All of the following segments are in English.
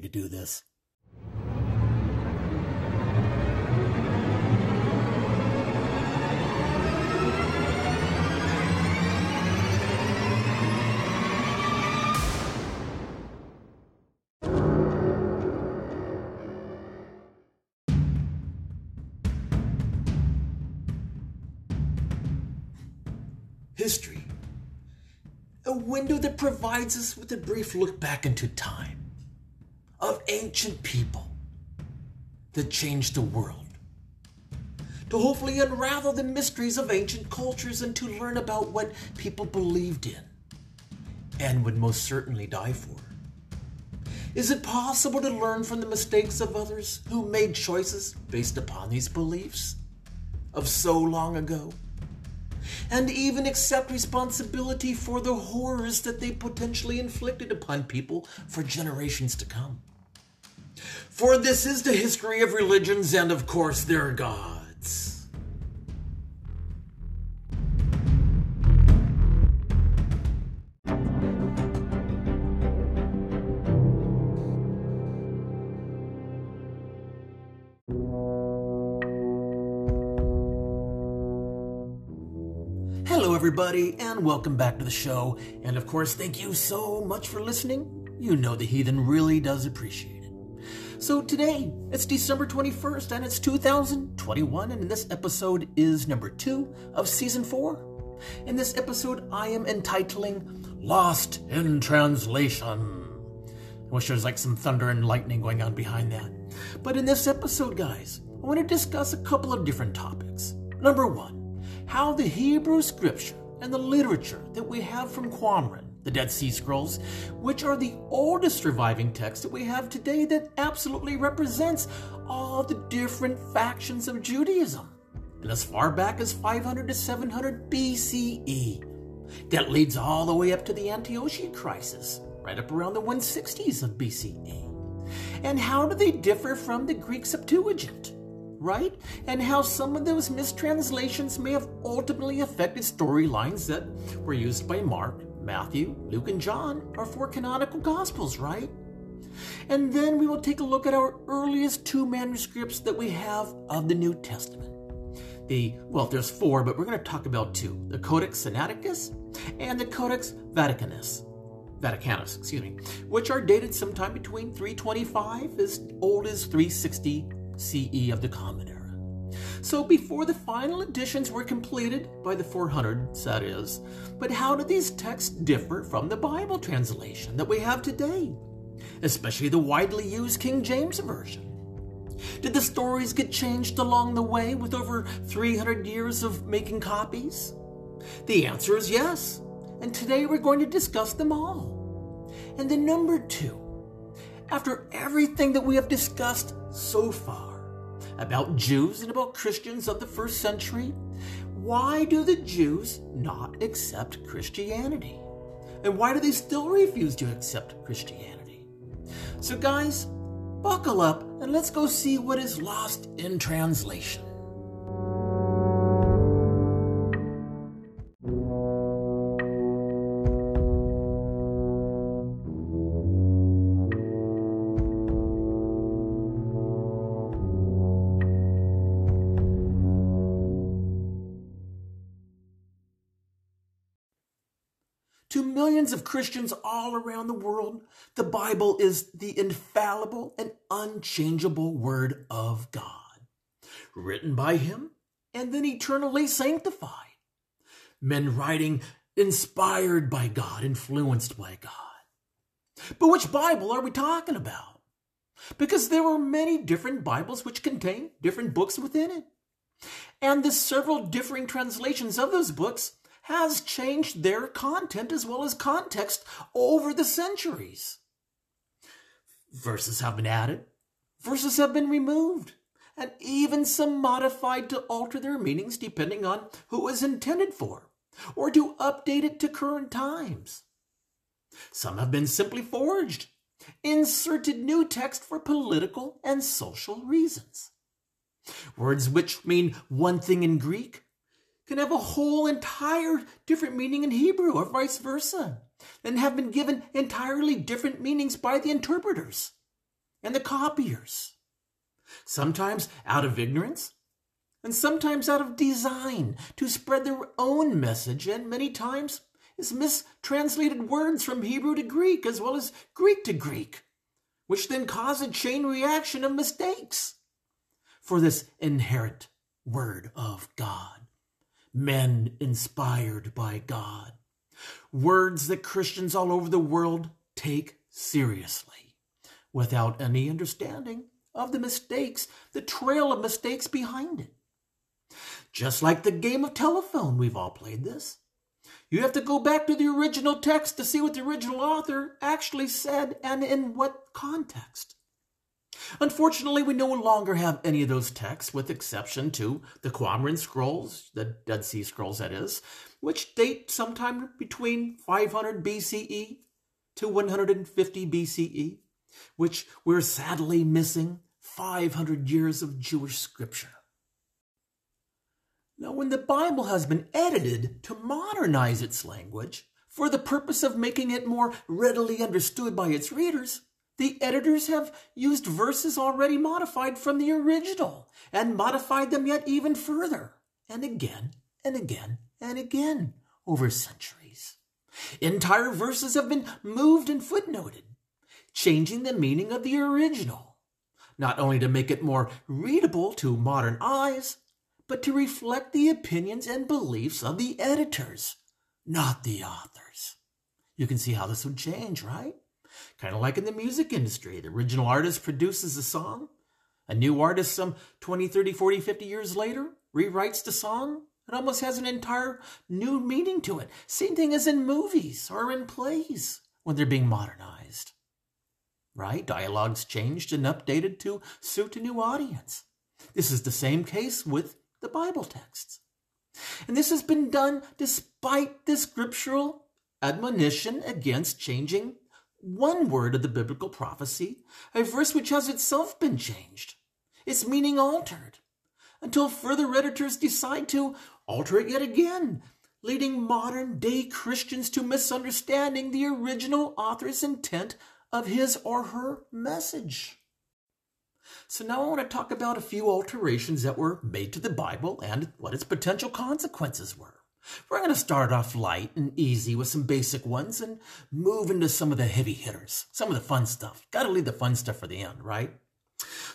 To do this? History. A window that provides us with a brief look back into time ancient people that changed the world. To hopefully unravel the mysteries of ancient cultures and to learn about what people believed in and would most certainly die for. Is it possible to learn from the mistakes of others who made choices based upon these beliefs of so long ago? And even accept responsibility for the horrors that they potentially inflicted upon people for generations to come. For this is the history of religions and, of course, their gods. Hello, everybody, and welcome back to the show. And of course, thank you so much for listening. You know the heathen really does appreciate it. So today, it's December 21st, and it's 2021, and this episode is number two of season four. In this episode, I am entitling Lost in Translation. I wish there was like some thunder and lightning going on behind that. But in this episode, guys, I want to discuss a couple of different topics. Number one, how the Hebrew scripture and the literature that we have from Qumran, the Dead Sea Scrolls, which are the oldest surviving text that we have today that absolutely represents all the different factions of Judaism. And as far back as 500 to 700 BCE, that leads all the way up to the Antiochian crisis, right up around the 160s of BCE. And how do they differ from the Greek Septuagint? right? And how some of those mistranslations may have ultimately affected storylines that were used by Mark, Matthew, Luke, and John, our four canonical Gospels, right? And then we will take a look at our earliest two manuscripts that we have of the New Testament. The, well, there's four, but we're going to talk about two the Codex Sinaiticus and the Codex Vaticanus. Vaticanus, excuse me, which are dated sometime between 325 as old as 360 CE of the Common Era. So before the final editions were completed by the 400s, that is, but how do these texts differ from the Bible translation that we have today, especially the widely used King James Version? Did the stories get changed along the way with over 300 years of making copies? The answer is yes, and today we're going to discuss them all. And then number two, after everything that we have discussed so far, about Jews and about Christians of the first century, why do the Jews not accept Christianity? And why do they still refuse to accept Christianity? So, guys, buckle up and let's go see what is lost in translation. Christians all around the world, the Bible is the infallible and unchangeable Word of God, written by Him and then eternally sanctified. Men writing inspired by God, influenced by God. But which Bible are we talking about? Because there were many different Bibles which contain different books within it. And the several differing translations of those books has changed their content as well as context over the centuries. Verses have been added, verses have been removed, and even some modified to alter their meanings depending on who was intended for, or to update it to current times. Some have been simply forged, inserted new text for political and social reasons. Words which mean one thing in Greek can have a whole entire different meaning in Hebrew or vice versa. and have been given entirely different meanings by the interpreters and the copiers. Sometimes out of ignorance, and sometimes out of design to spread their own message, and many times is mistranslated words from Hebrew to Greek as well as Greek to Greek, which then cause a chain reaction of mistakes for this inherent word of God. Men inspired by God. Words that Christians all over the world take seriously without any understanding of the mistakes, the trail of mistakes behind it. Just like the game of telephone, we've all played this. You have to go back to the original text to see what the original author actually said and in what context. Unfortunately, we no longer have any of those texts, with exception to the Qumran Scrolls, the Dead Sea Scrolls, that is, which date sometime between 500 BCE to 150 BCE, which we're sadly missing 500 years of Jewish scripture. Now, when the Bible has been edited to modernize its language for the purpose of making it more readily understood by its readers, the editors have used verses already modified from the original and modified them yet even further, and again and again and again over centuries. Entire verses have been moved and footnoted, changing the meaning of the original, not only to make it more readable to modern eyes, but to reflect the opinions and beliefs of the editors, not the authors. You can see how this would change, right? Kind of like in the music industry. The original artist produces a song. A new artist, some 20, 30, 40, 50 years later, rewrites the song. It almost has an entire new meaning to it. Same thing as in movies or in plays when they're being modernized. Right? Dialogues changed and updated to suit a new audience. This is the same case with the Bible texts. And this has been done despite the scriptural admonition against changing one word of the biblical prophecy, a verse which has itself been changed, its meaning altered, until further editors decide to alter it yet again, leading modern day Christians to misunderstanding the original author's intent of his or her message. So now I want to talk about a few alterations that were made to the Bible and what its potential consequences were. We're going to start off light and easy with some basic ones and move into some of the heavy hitters, some of the fun stuff. Got to leave the fun stuff for the end, right?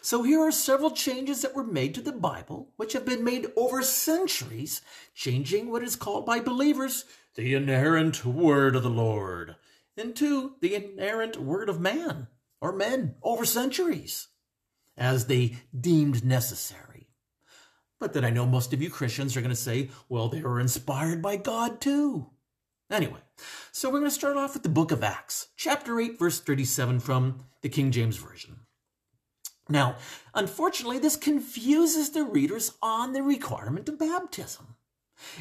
So here are several changes that were made to the Bible, which have been made over centuries, changing what is called by believers the inerrant word of the Lord into the inerrant word of man or men over centuries as they deemed necessary. But I know most of you Christians are going to say, well, they were inspired by God too. Anyway, so we're going to start off with the book of Acts, chapter 8, verse 37 from the King James Version. Now, unfortunately, this confuses the readers on the requirement of baptism.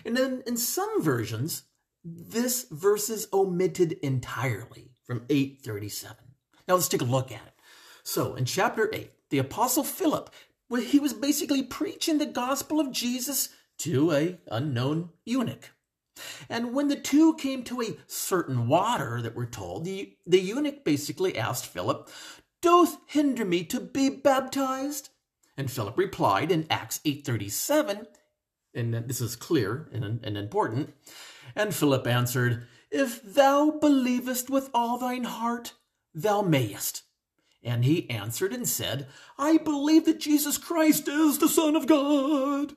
And then in some versions, this verse is omitted entirely from 837. Now let's take a look at it. So in chapter 8, the apostle Philip, he was basically preaching the gospel of Jesus to a unknown eunuch. And when the two came to a certain water that we're told, the, the eunuch basically asked Philip, Doth hinder me to be baptized? And Philip replied in Acts 8.37, and this is clear and, and important, and Philip answered, If thou believest with all thine heart, thou mayest. And he answered and said, I believe that Jesus Christ is the Son of God.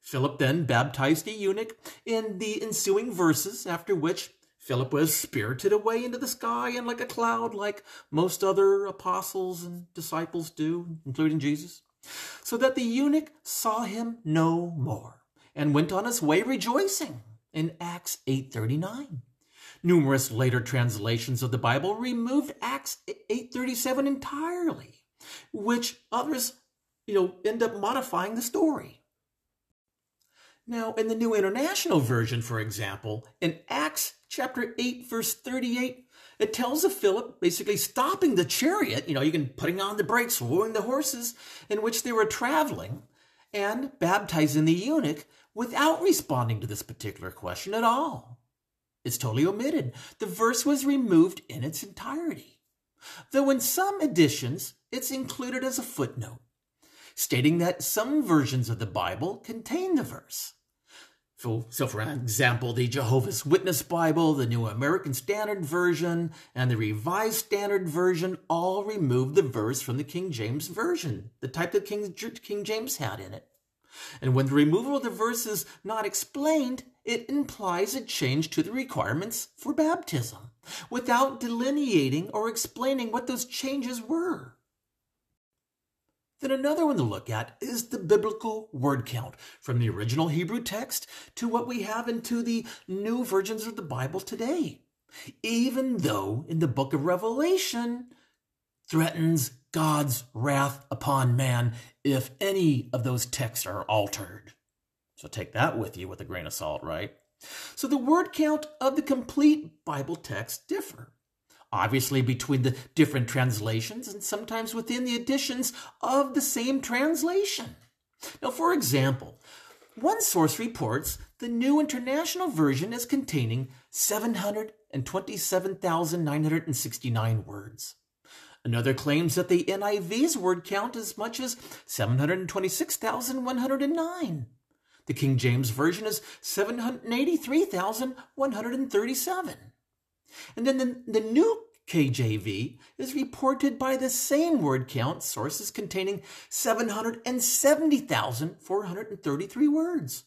Philip then baptized the eunuch in the ensuing verses, after which Philip was spirited away into the sky and like a cloud, like most other apostles and disciples do, including Jesus, so that the eunuch saw him no more and went on his way rejoicing in Acts 8:39. Numerous later translations of the Bible removed Acts 8:37 entirely, which others, you know, end up modifying the story. Now, in the New International Version, for example, in Acts chapter 8, verse 38, it tells of Philip basically stopping the chariot, you know, you can putting on the brakes, rowing the horses in which they were traveling, and baptizing the eunuch without responding to this particular question at all. Is totally omitted. The verse was removed in its entirety. Though in some editions, it's included as a footnote, stating that some versions of the Bible contain the verse. So, so, for example, the Jehovah's Witness Bible, the New American Standard Version, and the Revised Standard Version all remove the verse from the King James Version, the type that King, King James had in it. And when the removal of the verse is not explained, it implies a change to the requirements for baptism, without delineating or explaining what those changes were. Then another one to look at is the biblical word count from the original Hebrew text to what we have into the new versions of the Bible today. Even though in the book of Revelation threatens God's wrath upon man if any of those texts are altered. So take that with you with a grain of salt, right? So the word count of the complete Bible text differ obviously between the different translations and sometimes within the editions of the same translation. Now, for example, one source reports the New International Version as containing 727,969 words. Another claims that the NIV's word count as much as 726,109. The King James Version is 783,137. And then the, the new KJV is reported by the same word count sources containing 770,433 words.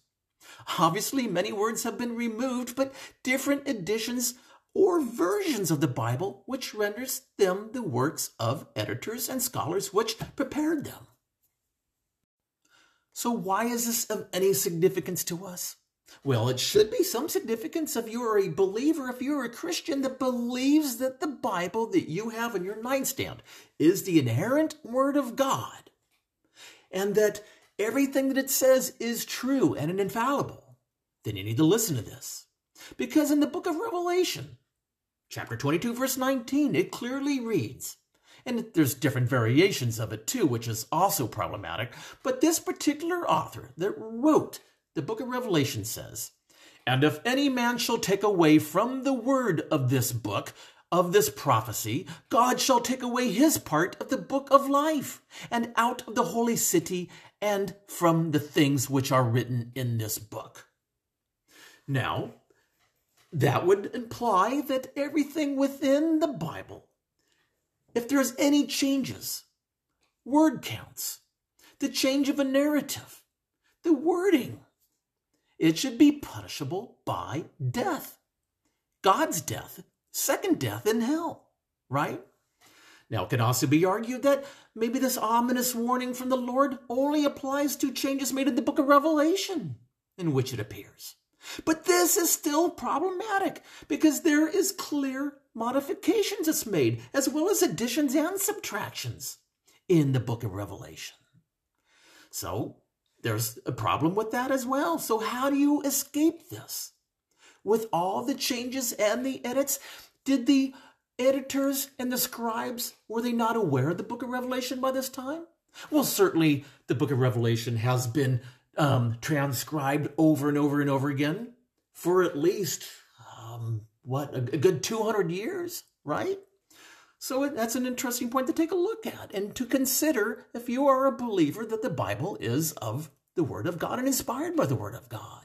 Obviously, many words have been removed, but different editions or versions of the Bible, which renders them the works of editors and scholars which prepared them. So, why is this of any significance to us? Well, it should be some significance if you are a believer, if you're a Christian that believes that the Bible that you have in your nightstand is the inerrant Word of God, and that everything that it says is true and infallible, then you need to listen to this. Because in the book of Revelation, chapter 22, verse 19, it clearly reads, and there's different variations of it too, which is also problematic, but this particular author that wrote the book of Revelation says, And if any man shall take away from the word of this book, of this prophecy, God shall take away his part of the book of life, and out of the holy city, and from the things which are written in this book. Now, that would imply that everything within the Bible, if there's any changes, word counts, the change of a narrative, the wording, it should be punishable by death. God's death, second death in hell, right? Now, it can also be argued that maybe this ominous warning from the Lord only applies to changes made in the book of Revelation, in which it appears. But this is still problematic because there is clear modifications it's made, as well as additions and subtractions in the book of Revelation. So, there's a problem with that as well. So, how do you escape this? With all the changes and the edits, did the editors and the scribes were they not aware of the book of Revelation by this time? Well, certainly the book of Revelation has been um, transcribed over and over and over again for at least um, what a, good 200 years, right? So that's an interesting point to take a look at and to consider if you are a believer that the Bible is of the Word of God and inspired by the Word of God.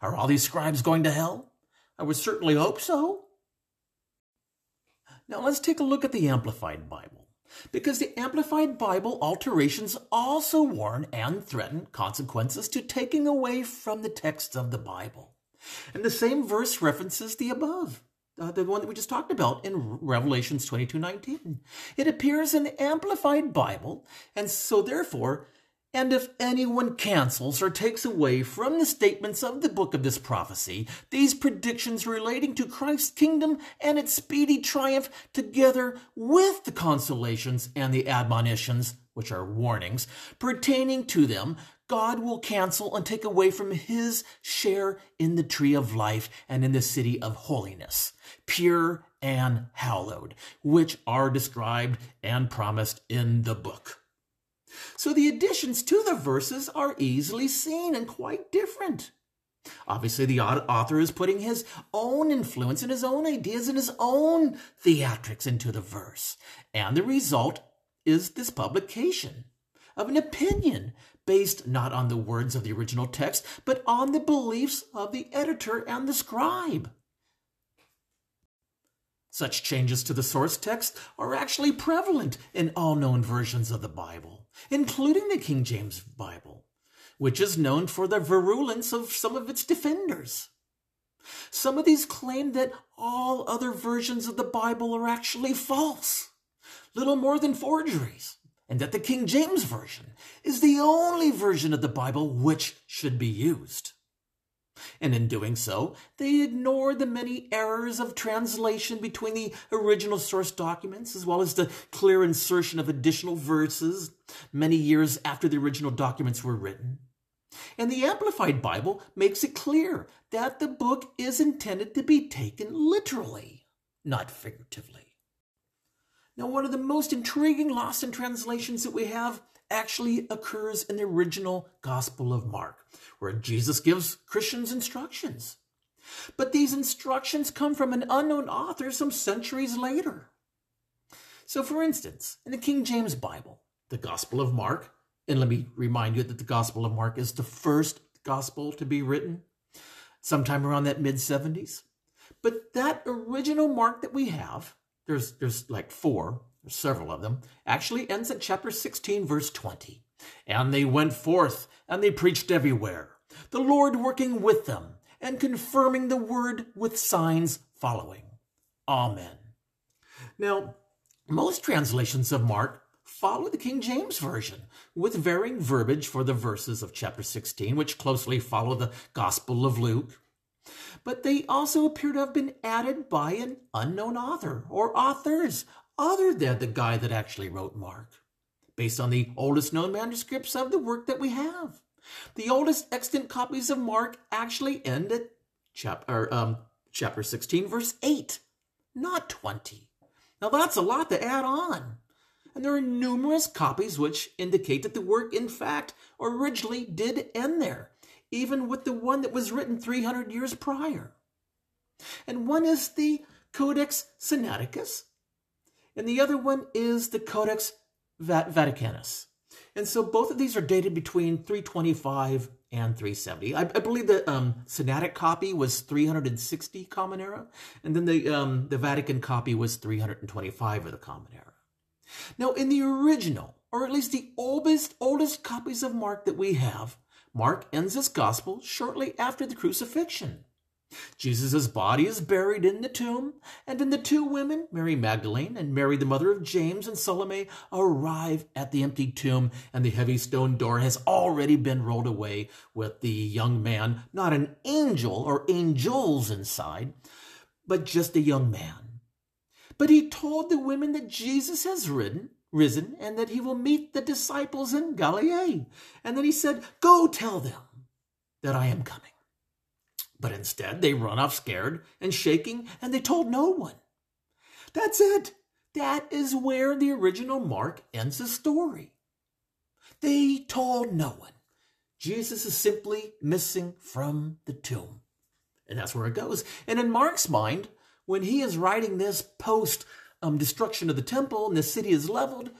Are all these scribes going to hell? I would certainly hope so. Now let's take a look at the Amplified Bible. Because the Amplified Bible alterations also warn and threaten consequences to taking away from the text of the Bible. And the same verse references the above uh, the one that we just talked about in Revelations 22 19. It appears in the Amplified Bible, and so therefore, and if anyone cancels or takes away from the statements of the book of this prophecy these predictions relating to Christ's kingdom and its speedy triumph, together with the consolations and the admonitions, which are warnings, pertaining to them, God will cancel and take away from his share in the tree of life and in the city of holiness, pure and hallowed, which are described and promised in the book. So the additions to the verses are easily seen and quite different. Obviously, the author is putting his own influence and his own ideas and his own theatrics into the verse. And the result is this publication of an opinion based not on the words of the original text, but on the beliefs of the editor and the scribe. Such changes to the source text are actually prevalent in all known versions of the Bible, including the King James Bible, which is known for the virulence of some of its defenders. Some of these claim that all other versions of the Bible are actually false, little more than forgeries, and that the King James Version is the only version of the Bible which should be used and in doing so, they ignore the many errors of translation between the original source documents, as well as the clear insertion of additional verses many years after the original documents were written. And the Amplified Bible makes it clear that the book is intended to be taken literally, not figuratively. Now, one of the most intriguing lost in translations that we have actually occurs in the original Gospel of Mark, where Jesus gives Christians instructions. But these instructions come from an unknown author some centuries later. So, for instance, in the King James Bible, the Gospel of Mark, and let me remind you that the Gospel of Mark is the first gospel to be written sometime around that mid 70s. But that original Mark that we have, there's, there's like four, several of them, actually ends at chapter 16, verse 20. And they went forth, and they preached everywhere, the Lord working with them, and confirming the word with signs following. Amen. Now, most translations of Mark follow the King James Version, with varying verbiage for the verses of chapter 16, which closely follow the Gospel of Luke. But they also appear to have been added by an unknown author or authors other than the guy that actually wrote Mark, based on the oldest known manuscripts of the work that we have. The oldest extant copies of Mark actually end at chapter, um, chapter 16, verse 8, not 20. Now that's a lot to add on. And there are numerous copies which indicate that the work, in fact, originally did end there, even with the one that was written 300 years prior. And one is the Codex Sinaiticus, and the other one is the Codex Vaticanus. And so both of these are dated between 325 and 370. I, I believe the um, Sinaitic copy was 360 Common Era, and then the um, the Vatican copy was 325 of the Common Era. Now, in the original, or at least the oldest oldest copies of Mark that we have, Mark ends his gospel shortly after the crucifixion. Jesus' body is buried in the tomb, and then the two women, Mary Magdalene and Mary, the mother of James and Salome, arrive at the empty tomb, and the heavy stone door has already been rolled away with the young man, not an angel or angels inside, but just a young man. But he told the women that Jesus has ridden, risen, and that he will meet the disciples in Galilee. And then he said, Go tell them that I am coming. But instead, they run off scared and shaking, and they told no one. That's it. That is where the original Mark ends the story. They told no one. Jesus is simply missing from the tomb. And that's where it goes. And in Mark's mind, when he is writing this post um, destruction of the temple and the city is leveled,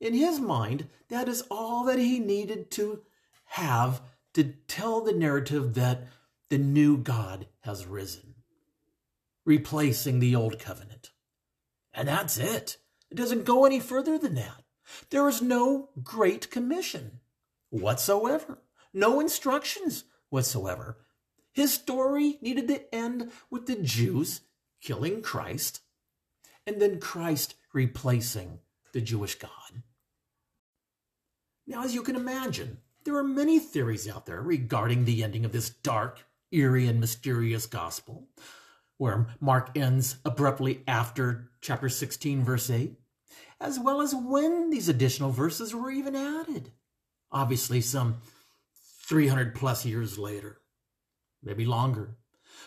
in his mind, that is all that he needed to have to tell the narrative that the new God has risen, replacing the old covenant. And that's it. It doesn't go any further than that. There is no great commission whatsoever, no instructions whatsoever. His story needed to end with the Jews killing Christ and then Christ replacing the Jewish God. Now, as you can imagine, there are many theories out there regarding the ending of this dark eerie and mysterious gospel, where Mark ends abruptly after chapter 16, verse 8, as well as when these additional verses were even added. Obviously, some 300 plus years later, maybe longer.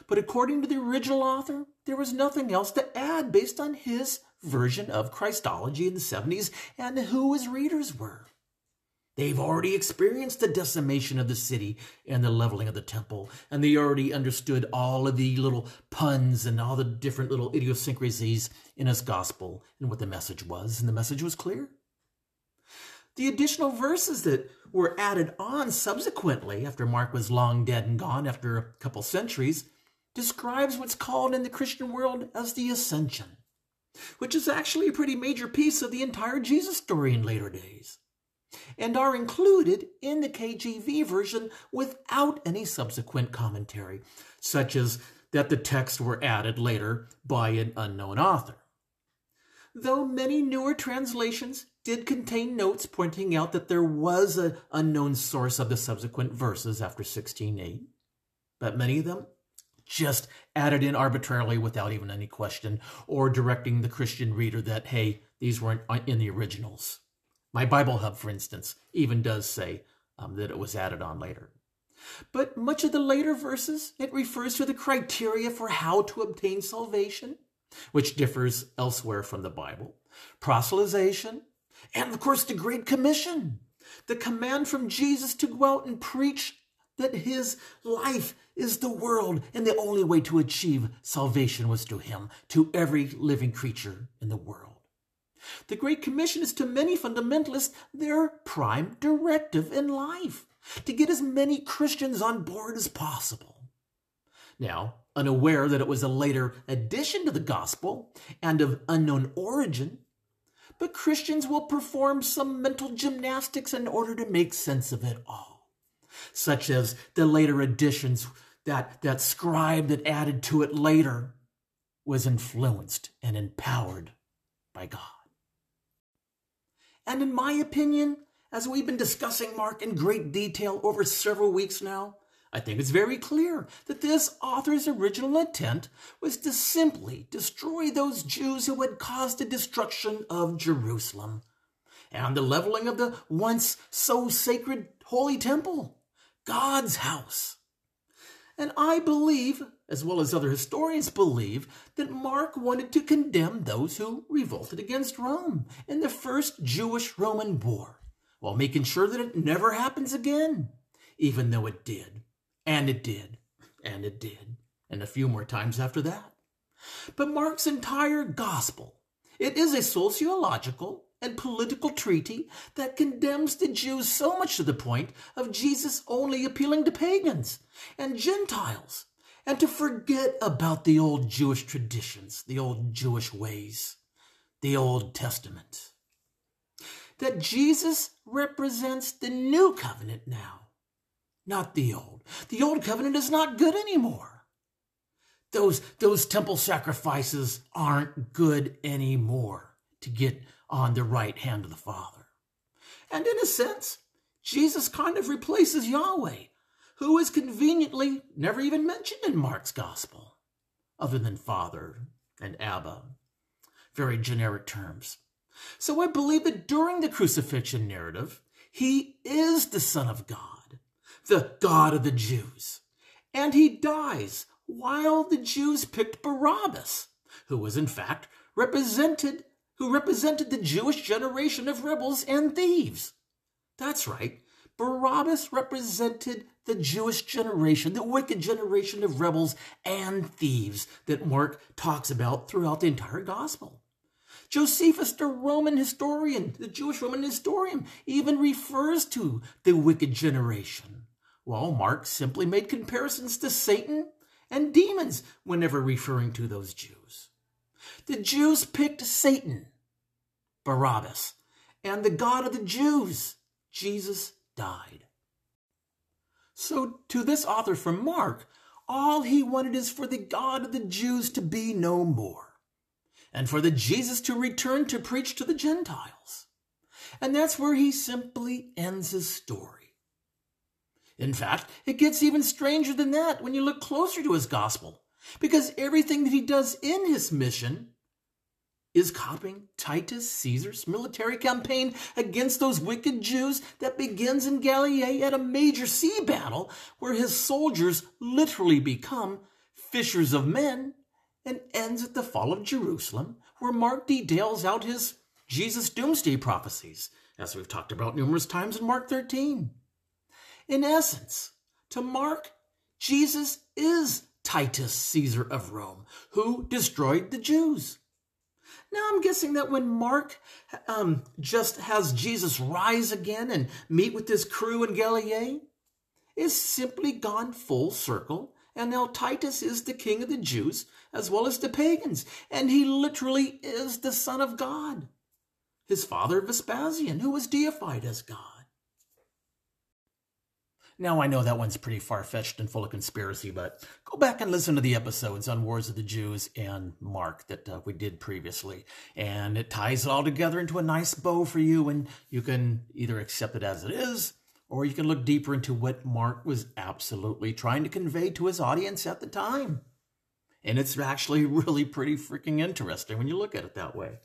But according to the original author, there was nothing else to add based on his version of Christology in the 70s and who his readers were. They've already experienced the decimation of the city and the leveling of the temple, and they already understood all of the little puns and all the different little idiosyncrasies in his gospel and what the message was, and the message was clear. The additional verses that were added on subsequently, after Mark was long dead and gone after a couple centuries, describes what's called in the Christian world as the ascension, which is actually a pretty major piece of the entire Jesus story in later days and are included in the KJV version without any subsequent commentary, such as that the texts were added later by an unknown author. Though many newer translations did contain notes pointing out that there was an unknown source of the subsequent verses after 16.8, but many of them just added in arbitrarily without even any question or directing the Christian reader that, hey, these weren't in the originals. My Bible Hub, for instance, even does say um, that it was added on later. But much of the later verses, it refers to the criteria for how to obtain salvation, which differs elsewhere from the Bible, proselytization, and of course the Great Commission, the command from Jesus to go out and preach that his life is the world and the only way to achieve salvation was to him, to every living creature in the world. The Great Commission is to many fundamentalists their prime directive in life to get as many Christians on board as possible. Now, unaware that it was a later addition to the gospel and of unknown origin, but Christians will perform some mental gymnastics in order to make sense of it all, such as the later additions that that scribe that added to it later was influenced and empowered by God. And in my opinion, as we've been discussing Mark in great detail over several weeks now, I think it's very clear that this author's original intent was to simply destroy those Jews who had caused the destruction of Jerusalem and the leveling of the once so sacred holy temple, God's house. And I believe, as well as other historians believe, that Mark wanted to condemn those who revolted against Rome in the first Jewish Roman war, while making sure that it never happens again, even though it did. And it did. And it did. And a few more times after that. But Mark's entire gospel, it is a sociological, and political treaty that condemns the Jews so much to the point of Jesus only appealing to pagans and Gentiles and to forget about the old Jewish traditions, the old Jewish ways, the Old Testament. That Jesus represents the new covenant now, not the old. The old covenant is not good anymore. Those, those temple sacrifices aren't good anymore to get on the right hand of the Father. And in a sense, Jesus kind of replaces Yahweh, who is conveniently never even mentioned in Mark's gospel, other than Father and Abba. Very generic terms. So I believe that during the crucifixion narrative, he is the Son of God, the God of the Jews. And he dies while the Jews picked Barabbas, who was in fact represented who represented the Jewish generation of rebels and thieves. That's right. Barabbas represented the Jewish generation, the wicked generation of rebels and thieves that Mark talks about throughout the entire gospel. Josephus, the Roman historian, the Jewish Roman historian, even refers to the wicked generation, while Mark simply made comparisons to Satan and demons whenever referring to those Jews. The Jews picked Satan, Barabbas, and the God of the Jews, Jesus, died. So, to this author from Mark, all he wanted is for the God of the Jews to be no more, and for the Jesus to return to preach to the Gentiles. And that's where he simply ends his story. In fact, it gets even stranger than that when you look closer to his gospel, because everything that he does in his mission is copying Titus Caesar's military campaign against those wicked Jews that begins in Galilee at a major sea battle where his soldiers literally become fishers of men and ends at the fall of Jerusalem where Mark details out his Jesus doomsday prophecies as we've talked about numerous times in Mark 13. In essence, to Mark, Jesus is Titus Caesar of Rome, who destroyed the Jews. Now I'm guessing that when Mark um, just has Jesus rise again and meet with his crew in Galilee, is simply gone full circle, and now Titus is the king of the Jews as well as the pagans, and he literally is the Son of God, his father Vespasian, who was deified as God. Now, I know that one's pretty far fetched and full of conspiracy, but go back and listen to the episodes on Wars of the Jews and Mark that uh, we did previously. And it ties it all together into a nice bow for you, and you can either accept it as it is, or you can look deeper into what Mark was absolutely trying to convey to his audience at the time. And it's actually really pretty freaking interesting when you look at it that way.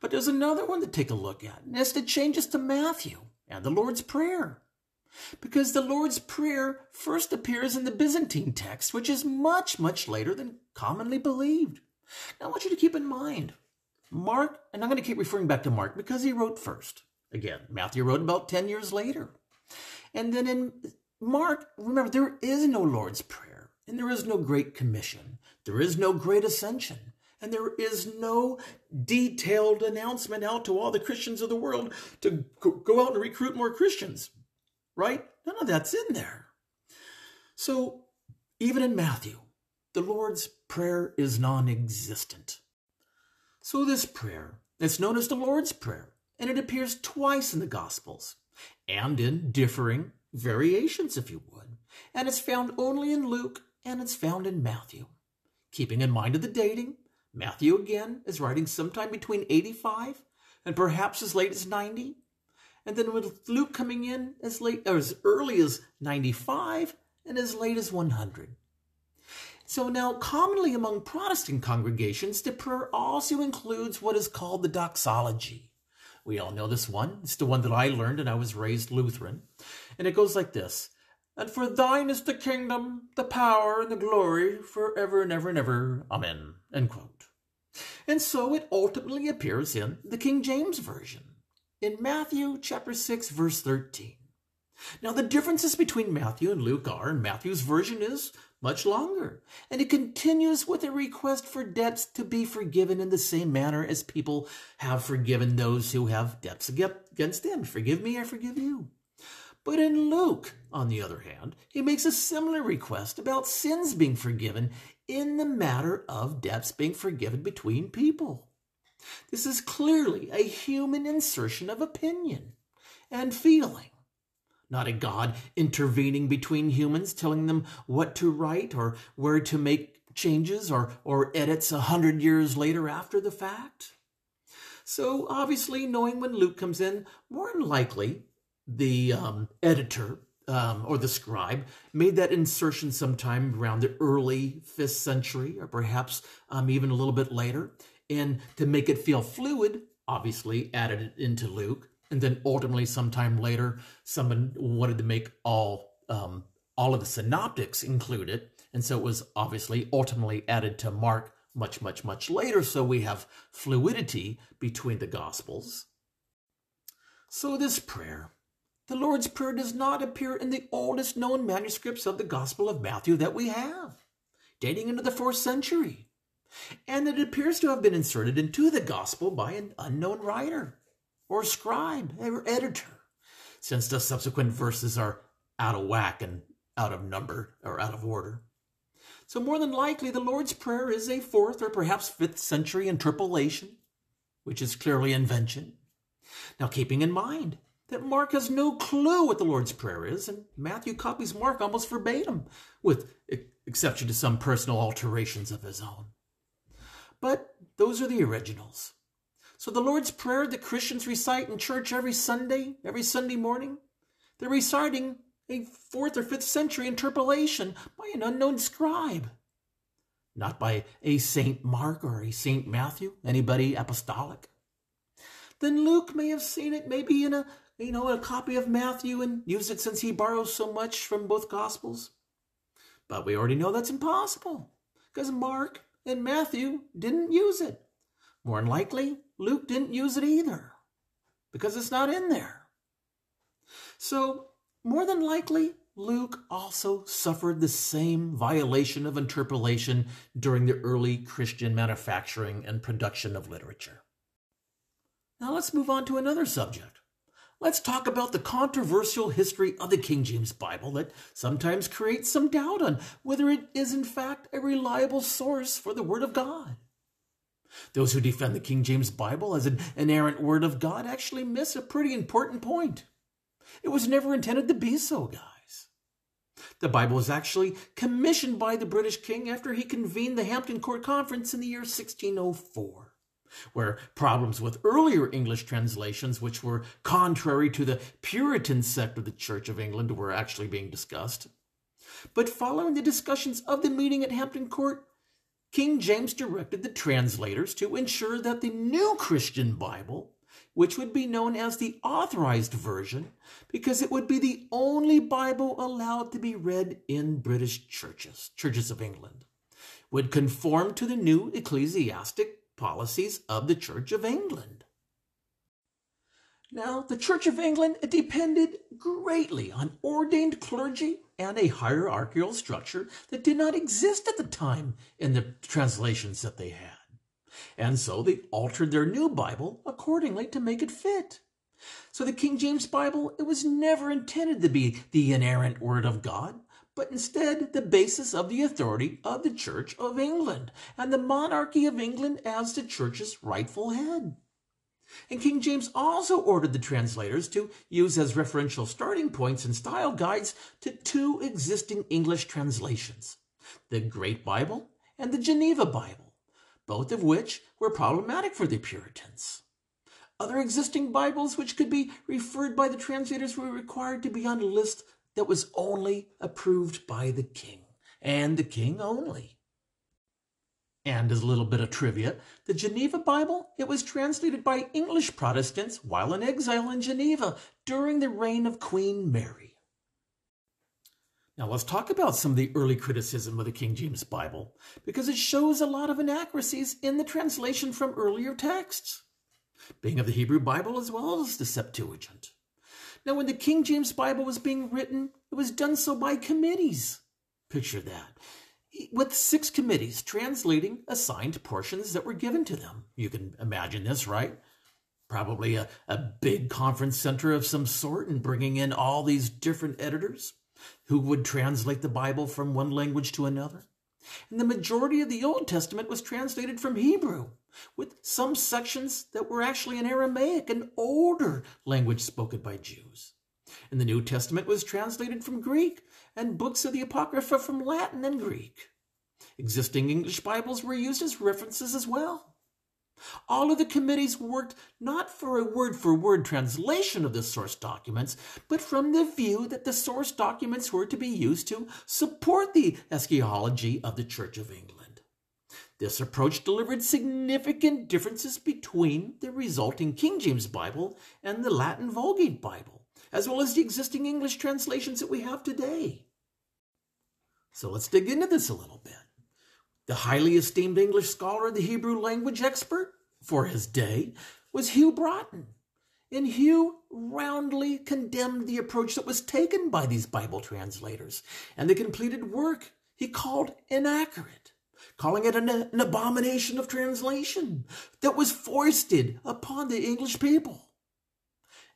But there's another one to take a look at, and that's the changes to Matthew and the Lord's Prayer because the Lord's Prayer first appears in the Byzantine text, which is much, much later than commonly believed. Now, I want you to keep in mind, Mark, and I'm going to keep referring back to Mark because he wrote first. Again, Matthew wrote about 10 years later. And then in Mark, remember, there is no Lord's Prayer, and there is no Great Commission, there is no Great Ascension, and there is no detailed announcement out to all the Christians of the world to go out and recruit more Christians right? None of that's in there. So, even in Matthew, the Lord's Prayer is non existent. So, this prayer, it's known as the Lord's Prayer, and it appears twice in the Gospels and in differing variations, if you would. And it's found only in Luke and it's found in Matthew. Keeping in mind of the dating, Matthew again is writing sometime between 85 and perhaps as late as 90, and then with Luke coming in as late or as early as 95 and as late as 100. So now, commonly among Protestant congregations, the prayer also includes what is called the doxology. We all know this one. It's the one that I learned and I was raised Lutheran. And it goes like this And for thine is the kingdom, the power, and the glory forever and ever and ever. Amen. End quote. And so it ultimately appears in the King James Version in Matthew chapter 6 verse 13. Now the differences between Matthew and Luke are Matthew's version is much longer, and it continues with a request for debts to be forgiven in the same manner as people have forgiven those who have debts against them. Forgive me, I forgive you. But in Luke, on the other hand, he makes a similar request about sins being forgiven in the matter of debts being forgiven between people. This is clearly a human insertion of opinion and feeling, not a God intervening between humans, telling them what to write or where to make changes or, or edits a hundred years later after the fact. So, obviously, knowing when Luke comes in, more than likely the um, editor um, or the scribe made that insertion sometime around the early fifth century, or perhaps um, even a little bit later. And to make it feel fluid, obviously added it into Luke. And then ultimately, sometime later, someone wanted to make all um, all of the synoptics included. And so it was obviously ultimately added to Mark much, much, much later. So we have fluidity between the Gospels. So this prayer, the Lord's Prayer, does not appear in the oldest known manuscripts of the Gospel of Matthew that we have, dating into the fourth century and it appears to have been inserted into the gospel by an unknown writer or scribe or editor, since the subsequent verses are out of whack and out of number or out of order. So, more than likely, the Lord's Prayer is a fourth or perhaps fifth century interpolation, which is clearly invention. Now, keeping in mind that Mark has no clue what the Lord's Prayer is, and Matthew copies Mark almost verbatim, with exception to some personal alterations of his own. But those are the originals. So the Lord's Prayer that Christians recite in church every Sunday, every Sunday morning, they're reciting a fourth or fifth century interpolation by an unknown scribe. Not by a Saint Mark or a Saint Matthew, anybody apostolic. Then Luke may have seen it maybe in a you know a copy of Matthew and used it since he borrows so much from both gospels. But we already know that's impossible. Because Mark and Matthew didn't use it. More than likely, Luke didn't use it either. because it's not in there. So, more than likely, Luke also suffered the same violation of interpolation during the early Christian manufacturing and production of literature. Now let's move on to another subject. Let's talk about the controversial history of the King James Bible that sometimes creates some doubt on whether it is in fact a reliable source for the Word of God. Those who defend the King James Bible as an inerrant Word of God actually miss a pretty important point. It was never intended to be so, guys. The Bible was actually commissioned by the British king after he convened the Hampton Court Conference in the year 1604 where problems with earlier English translations, which were contrary to the Puritan sect of the Church of England, were actually being discussed. But following the discussions of the meeting at Hampton Court, King James directed the translators to ensure that the new Christian Bible, which would be known as the Authorized Version, because it would be the only Bible allowed to be read in British churches, churches of England, would conform to the new ecclesiastic policies of the Church of England. Now, the Church of England depended greatly on ordained clergy and a hierarchical structure that did not exist at the time in the translations that they had. And so they altered their new Bible accordingly to make it fit. So the King James Bible, it was never intended to be the inerrant Word of God but instead the basis of the authority of the Church of England and the monarchy of England as the Church's rightful head. And King James also ordered the translators to use as referential starting points and style guides to two existing English translations the Great Bible and the Geneva Bible, both of which were problematic for the Puritans. Other existing Bibles which could be referred by the translators were required to be on a list that was only approved by the king, and the king only. And as a little bit of trivia, the Geneva Bible, it was translated by English Protestants while in exile in Geneva during the reign of Queen Mary. Now let's talk about some of the early criticism of the King James Bible, because it shows a lot of inaccuracies in the translation from earlier texts, being of the Hebrew Bible as well as the Septuagint. Now, when the King James Bible was being written, it was done so by committees. Picture that. With six committees translating assigned portions that were given to them. You can imagine this, right? Probably a, a big conference center of some sort and bringing in all these different editors who would translate the Bible from one language to another. And the majority of the Old Testament was translated from Hebrew, with some sections that were actually in Aramaic, an older language spoken by Jews. And the New Testament was translated from Greek, and books of the Apocrypha from Latin and Greek. Existing English Bibles were used as references as well. All of the committees worked not for a word for word translation of the source documents, but from the view that the source documents were to be used to support the eschatology of the Church of England. This approach delivered significant differences between the resulting King James Bible and the Latin Vulgate Bible, as well as the existing English translations that we have today. So let's dig into this a little bit. The highly esteemed English scholar and the Hebrew language expert for his day was Hugh Broughton. And Hugh roundly condemned the approach that was taken by these Bible translators and the completed work he called inaccurate, calling it an, an abomination of translation that was foisted upon the English people.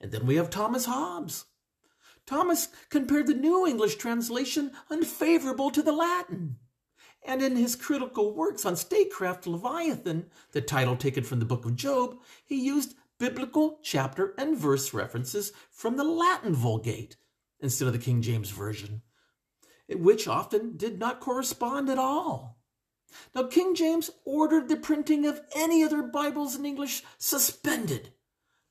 And then we have Thomas Hobbes. Thomas compared the New English translation unfavorable to the Latin and in his critical works on statecraft Leviathan, the title taken from the book of Job, he used biblical chapter and verse references from the Latin Vulgate instead of the King James Version, which often did not correspond at all. Now, King James ordered the printing of any other Bibles in English suspended,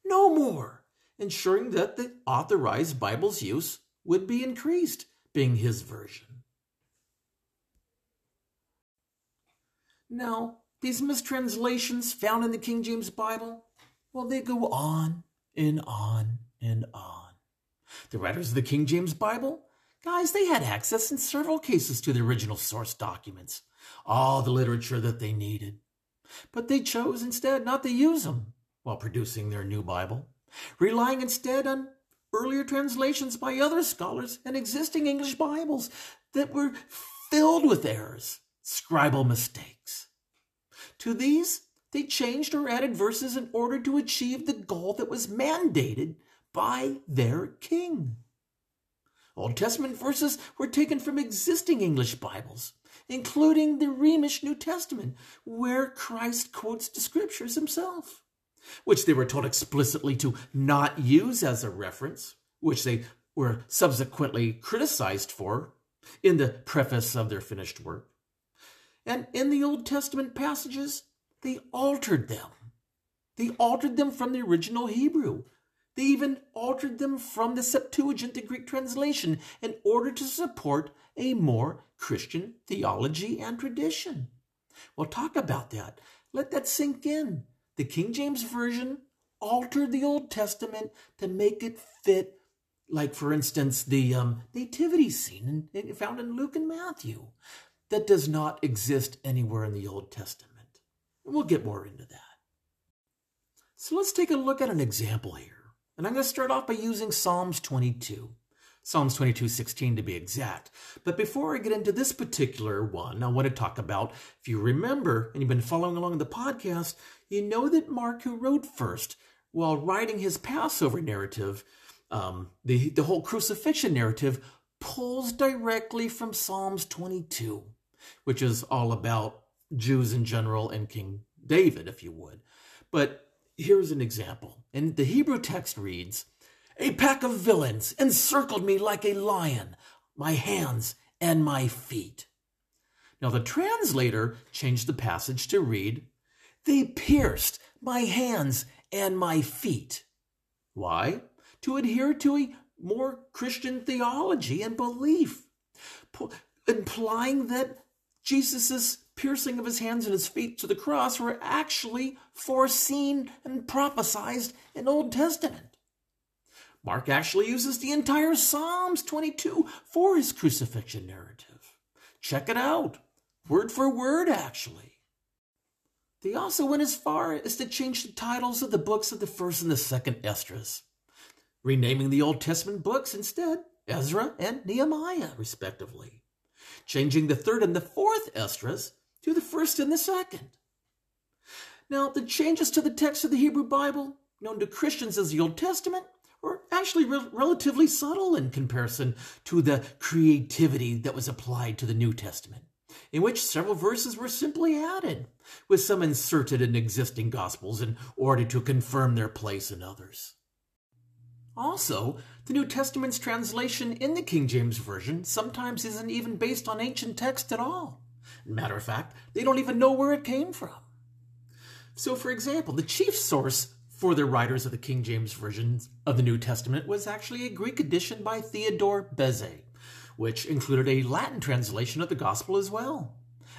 no more, ensuring that the authorized Bible's use would be increased, being his version. Now, these mistranslations found in the King James Bible, well, they go on and on and on. The writers of the King James Bible, guys, they had access in several cases to the original source documents, all the literature that they needed. But they chose instead not to use them while producing their new Bible. relying instead on earlier translations by other scholars and existing English Bibles that were filled with errors, scribal mistakes. To these, they changed or added verses in order to achieve the goal that was mandated by their king. Old Testament verses were taken from existing English Bibles, including the Rhemish New Testament, where Christ quotes the scriptures himself which they were told explicitly to not use as a reference, which they were subsequently criticized for in the preface of their finished work. And in the Old Testament passages, they altered them. They altered them from the original Hebrew. They even altered them from the Septuagint, the Greek translation, in order to support a more Christian theology and tradition. We'll talk about that. Let that sink in. The King James Version altered the Old Testament to make it fit, like, for instance, the um, nativity scene in, found in Luke and Matthew that does not exist anywhere in the Old Testament. we'll get more into that. So let's take a look at an example here. And I'm going to start off by using Psalms 22. Psalms 22, 16 to be exact. But before I get into this particular one, I want to talk about, if you remember, and you've been following along the podcast, you know that Mark, who wrote first, while writing his Passover narrative, um, the, the whole crucifixion narrative, pulls directly from Psalms 22, which is all about Jews in general and King David, if you would. But here's an example. And the Hebrew text reads, a pack of villains encircled me like a lion, my hands and my feet. Now, the translator changed the passage to read, They pierced my hands and my feet. Why? To adhere to a more Christian theology and belief, implying that Jesus' piercing of his hands and his feet to the cross were actually foreseen and prophesied in the Old Testament. Mark actually uses the entire Psalms 22 for his crucifixion narrative. Check it out, word for word, actually. They also went as far as to change the titles of the books of the first and the second Esdras, renaming the Old Testament books instead Ezra and Nehemiah, respectively, changing the third and the fourth Esdras to the first and the second. Now, the changes to the text of the Hebrew Bible, known to Christians as the Old Testament, were actually re- relatively subtle in comparison to the creativity that was applied to the New Testament, in which several verses were simply added, with some inserted in existing Gospels in order to confirm their place in others. Also, the New Testament's translation in the King James Version sometimes isn't even based on ancient text at all. Matter of fact, they don't even know where it came from. So, for example, the chief source for the writers of the King James Version of the New Testament was actually a Greek edition by Theodore Beza, which included a Latin translation of the Gospel as well.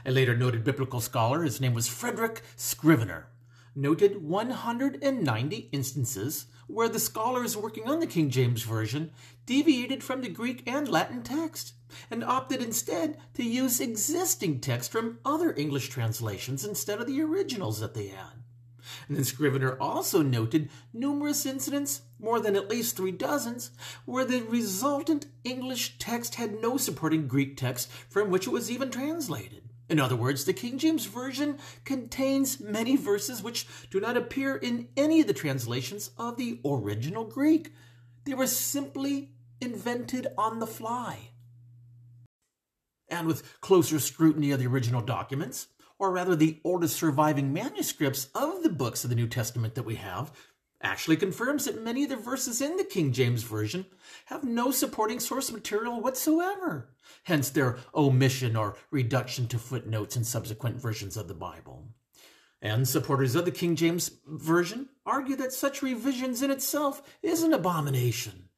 A later noted biblical scholar, his name was Frederick Scrivener, noted 190 instances where the scholars working on the King James Version deviated from the Greek and Latin text and opted instead to use existing text from other English translations instead of the originals that they had. And then Scrivener also noted numerous incidents, more than at least three dozens, where the resultant English text had no supporting Greek text from which it was even translated. In other words, the King James Version contains many verses which do not appear in any of the translations of the original Greek. They were simply invented on the fly. And with closer scrutiny of the original documents, or rather the oldest surviving manuscripts of the books of the New Testament that we have, actually confirms that many of the verses in the King James Version have no supporting source material whatsoever, hence their omission or reduction to footnotes in subsequent versions of the Bible. And supporters of the King James Version argue that such revisions in itself is an abomination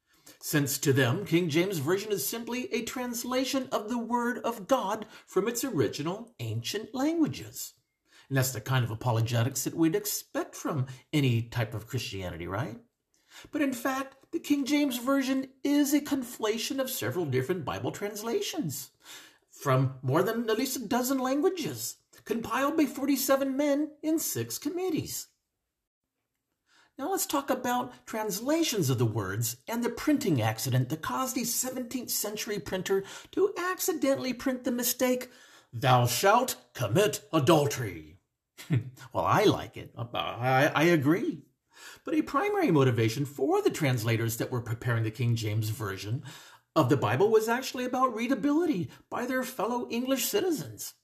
since to them King James Version is simply a translation of the Word of God from its original ancient languages. And that's the kind of apologetics that we'd expect from any type of Christianity, right? But in fact, the King James Version is a conflation of several different Bible translations from more than at least a dozen languages, compiled by 47 men in six committees. Now let's talk about translations of the words and the printing accident that caused a 17th century printer to accidentally print the mistake, Thou shalt commit adultery. well, I like it. Uh, I, I agree. But a primary motivation for the translators that were preparing the King James Version of the Bible was actually about readability by their fellow English citizens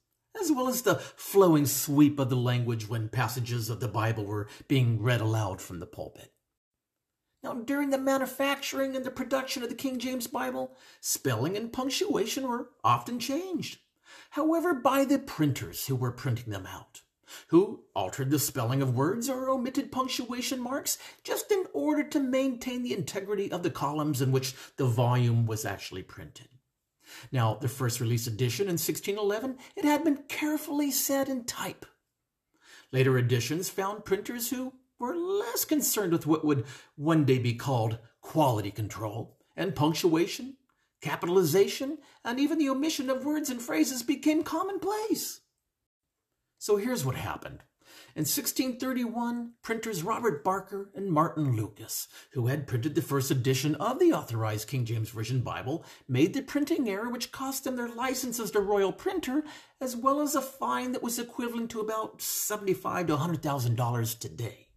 as well as the flowing sweep of the language when passages of the Bible were being read aloud from the pulpit. Now, during the manufacturing and the production of the King James Bible, spelling and punctuation were often changed. However, by the printers who were printing them out, who altered the spelling of words or omitted punctuation marks just in order to maintain the integrity of the columns in which the volume was actually printed. Now, the first release edition in 1611, it had been carefully set in type. Later editions found printers who were less concerned with what would one day be called quality control, and punctuation, capitalization, and even the omission of words and phrases became commonplace. So here's what happened. In 1631, printers Robert Barker and Martin Lucas, who had printed the first edition of the authorized King James Version Bible, made the printing error which cost them their license as the royal printer, as well as a fine that was equivalent to about 75 to $100,000 today.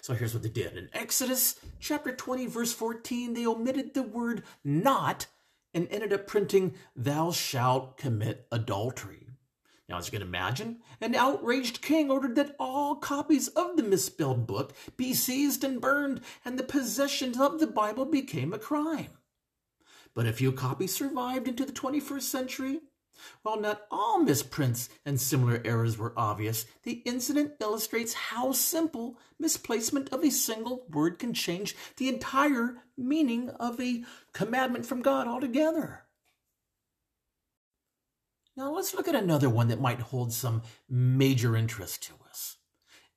So here's what they did. In Exodus chapter 20, verse 14, they omitted the word not and ended up printing, Thou shalt commit adultery. Now, as you can imagine, an outraged king ordered that all copies of the misspelled book be seized and burned, and the possession of the Bible became a crime. But a few copies survived into the 21st century. While not all misprints and similar errors were obvious, the incident illustrates how simple misplacement of a single word can change the entire meaning of a commandment from God altogether. Now let's look at another one that might hold some major interest to us.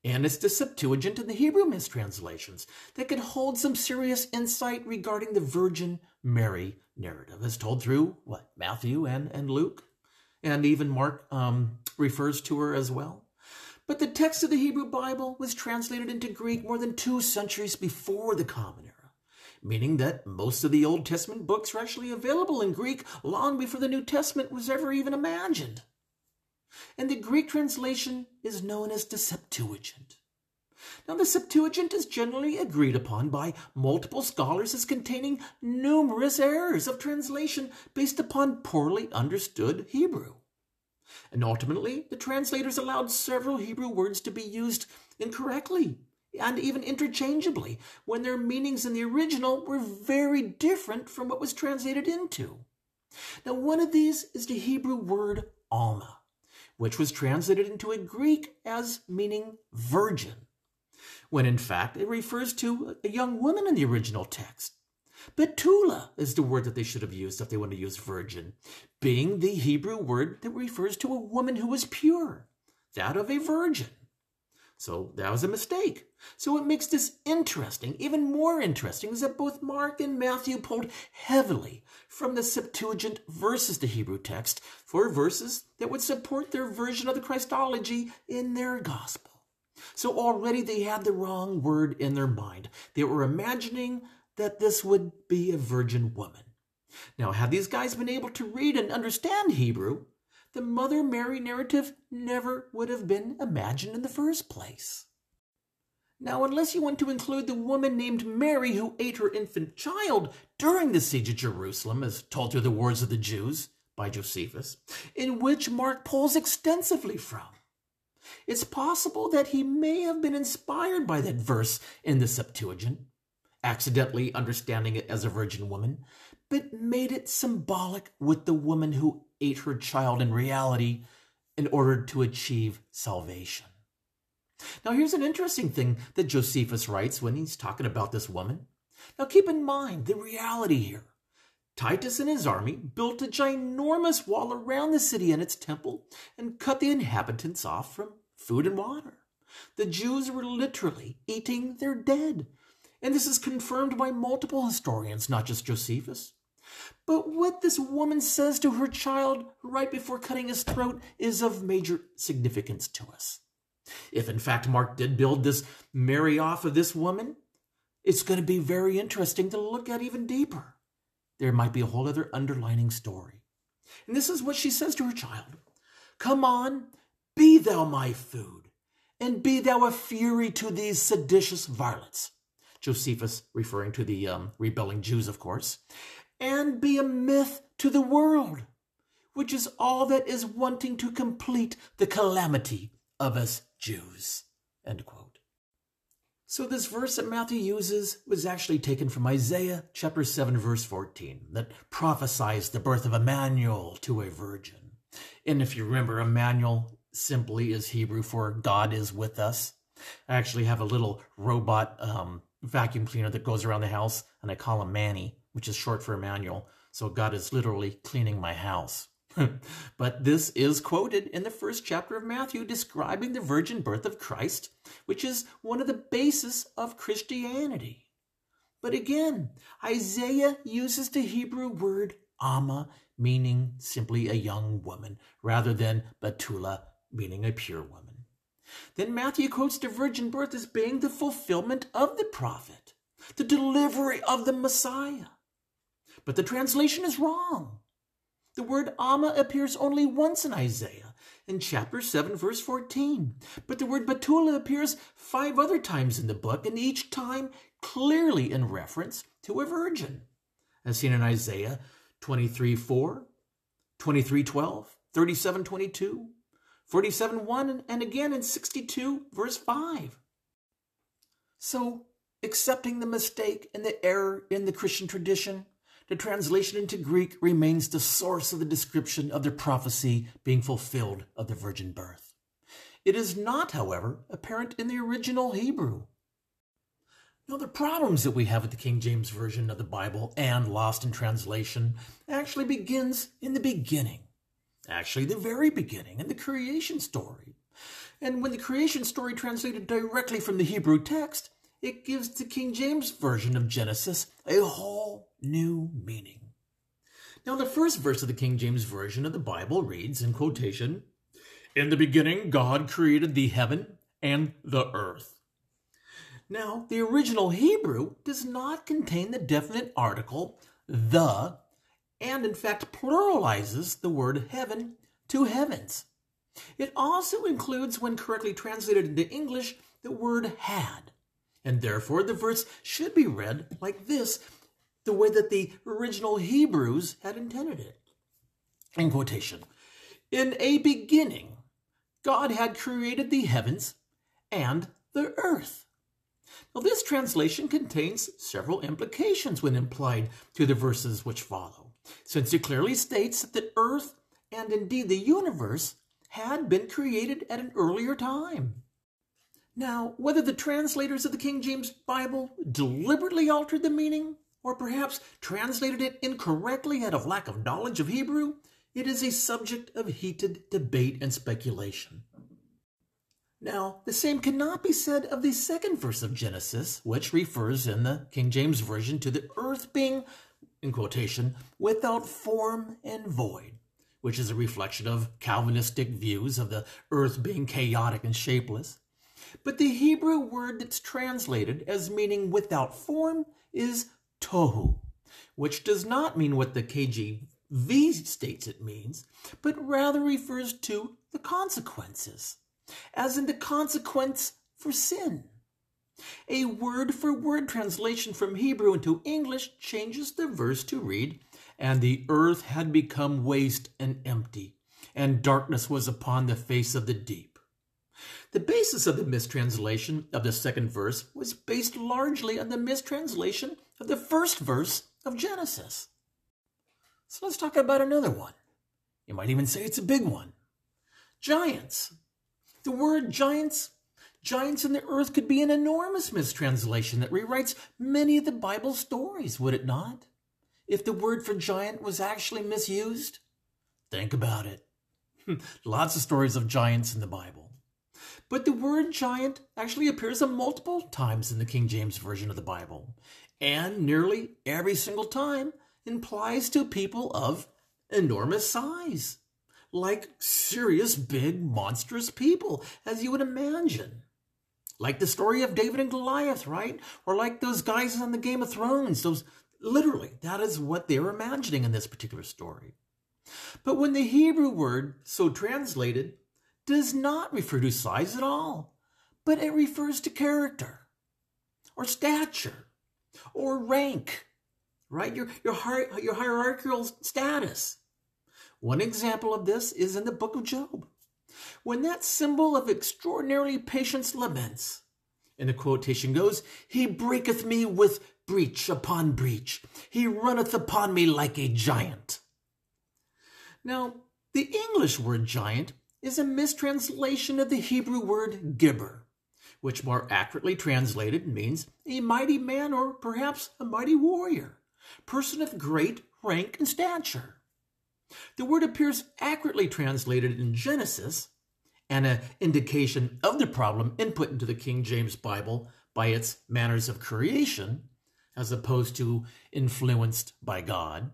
And it's the Septuagint and the Hebrew mistranslations that could hold some serious insight regarding the Virgin Mary narrative as told through what Matthew and, and Luke. And even Mark um, refers to her as well. But the text of the Hebrew Bible was translated into Greek more than two centuries before the Common meaning that most of the Old Testament books were actually available in Greek long before the New Testament was ever even imagined. And the Greek translation is known as the Septuagint. Now, the Septuagint is generally agreed upon by multiple scholars as containing numerous errors of translation based upon poorly understood Hebrew. And ultimately, the translators allowed several Hebrew words to be used incorrectly and even interchangeably when their meanings in the original were very different from what was translated into. Now, one of these is the Hebrew word Alma, which was translated into a Greek as meaning virgin, when in fact it refers to a young woman in the original text. Betula is the word that they should have used if they want to use virgin, being the Hebrew word that refers to a woman who was pure, that of a virgin. So that was a mistake. So what makes this interesting, even more interesting, is that both Mark and Matthew pulled heavily from the Septuagint versus the Hebrew text for verses that would support their version of the Christology in their gospel. So already they had the wrong word in their mind. They were imagining that this would be a virgin woman. Now, had these guys been able to read and understand Hebrew, the Mother Mary narrative never would have been imagined in the first place. Now, unless you want to include the woman named Mary who ate her infant child during the siege of Jerusalem, as told through the words of the Jews by Josephus, in which Mark pulls extensively from. It's possible that he may have been inspired by that verse in the Septuagint, accidentally understanding it as a virgin woman, but made it symbolic with the woman who ate her child in reality in order to achieve salvation. Now, here's an interesting thing that Josephus writes when he's talking about this woman. Now, keep in mind the reality here. Titus and his army built a ginormous wall around the city and its temple and cut the inhabitants off from food and water. The Jews were literally eating their dead. And this is confirmed by multiple historians, not just Josephus. But what this woman says to her child right before cutting his throat is of major significance to us. If in fact Mark did build this Mary off of this woman, it's going to be very interesting to look at even deeper. There might be a whole other underlining story. And this is what she says to her child Come on, be thou my food, and be thou a fury to these seditious varlets. Josephus referring to the um, rebelling Jews, of course, and be a myth to the world, which is all that is wanting to complete the calamity of us Jews. So this verse that Matthew uses was actually taken from Isaiah chapter 7 verse 14 that prophesies the birth of Emmanuel to a virgin. And if you remember, Emmanuel simply is Hebrew for God is with us. I actually have a little robot um, vacuum cleaner that goes around the house, and I call him Manny, which is short for Emmanuel. So God is literally cleaning my house. but this is quoted in the first chapter of Matthew describing the virgin birth of Christ, which is one of the basis of Christianity. But again, Isaiah uses the Hebrew word Amma, meaning simply a young woman, rather than Betula, meaning a pure woman. Then Matthew quotes the virgin birth as being the fulfillment of the prophet, the delivery of the Messiah. But the translation is wrong. The word Amma appears only once in Isaiah, in chapter 7, verse 14. But the word Betula appears five other times in the book, and each time clearly in reference to a virgin, as seen in Isaiah 23 4, 23 12, 37 22, 47 1, and again in 62, verse 5. So, accepting the mistake and the error in the Christian tradition, the translation into Greek remains the source of the description of the prophecy being fulfilled of the virgin birth. It is not, however, apparent in the original Hebrew. Now, the problems that we have with the King James Version of the Bible and Lost in Translation actually begins in the beginning actually the very beginning in the creation story. And when the creation story translated directly from the Hebrew text, it gives the King James Version of Genesis a whole new meaning. Now, the first verse of the King James Version of the Bible reads in quotation In the beginning, God created the heaven and the earth. Now, the original Hebrew does not contain the definite article the and in fact pluralizes the word heaven to heavens. It also includes, when correctly translated into English, the word had. And therefore, the verse should be read like this, the way that the original Hebrews had intended it. In quotation In a beginning, God had created the heavens and the earth. Now, this translation contains several implications when implied to the verses which follow since it clearly states that the earth and indeed the universe had been created at an earlier time. Now, whether the translators of the King James Bible deliberately altered the meaning, or perhaps translated it incorrectly out of lack of knowledge of Hebrew, it is a subject of heated debate and speculation. Now, the same cannot be said of the second verse of Genesis, which refers in the King James Version to the earth being in quotation, without form and void, which is a reflection of Calvinistic views of the earth being chaotic and shapeless. But the Hebrew word that's translated as meaning without form is tohu, which does not mean what the KJV states it means, but rather refers to the consequences, as in the consequence for sin. A word for word translation from Hebrew into English changes the verse to read, And the earth had become waste and empty, and darkness was upon the face of the deep. The basis of the mistranslation of the second verse was based largely on the mistranslation of the first verse of Genesis. So let's talk about another one. You might even say it's a big one. Giants. The word giants Giants in the earth could be an enormous mistranslation that rewrites many of the Bible stories, would it not? If the word for giant was actually misused? Think about it. Lots of stories of giants in the Bible. But the word giant actually appears multiple times in the King James Version of the Bible, and nearly every single time implies to people of enormous size, like serious, big, monstrous people, as you would imagine. Like the story of David and Goliath, right? Or like those guys on the Game of Thrones. Those literally, that is what they're imagining in this particular story. But when the Hebrew word, so translated, does not refer to size at all, but it refers to character, or stature, or rank, right? Your, your, your hierarchical status. One example of this is in the book of Job. When that symbol of extraordinary patience laments, and the quotation goes, He breaketh me with breach upon breach. He runneth upon me like a giant. Now, the English word giant is a mistranslation of the Hebrew word gibbor, which more accurately translated means a mighty man or perhaps a mighty warrior, person of great rank and stature. The word appears accurately translated in Genesis and an indication of the problem input into the King James Bible by its manners of creation, as opposed to influenced by God.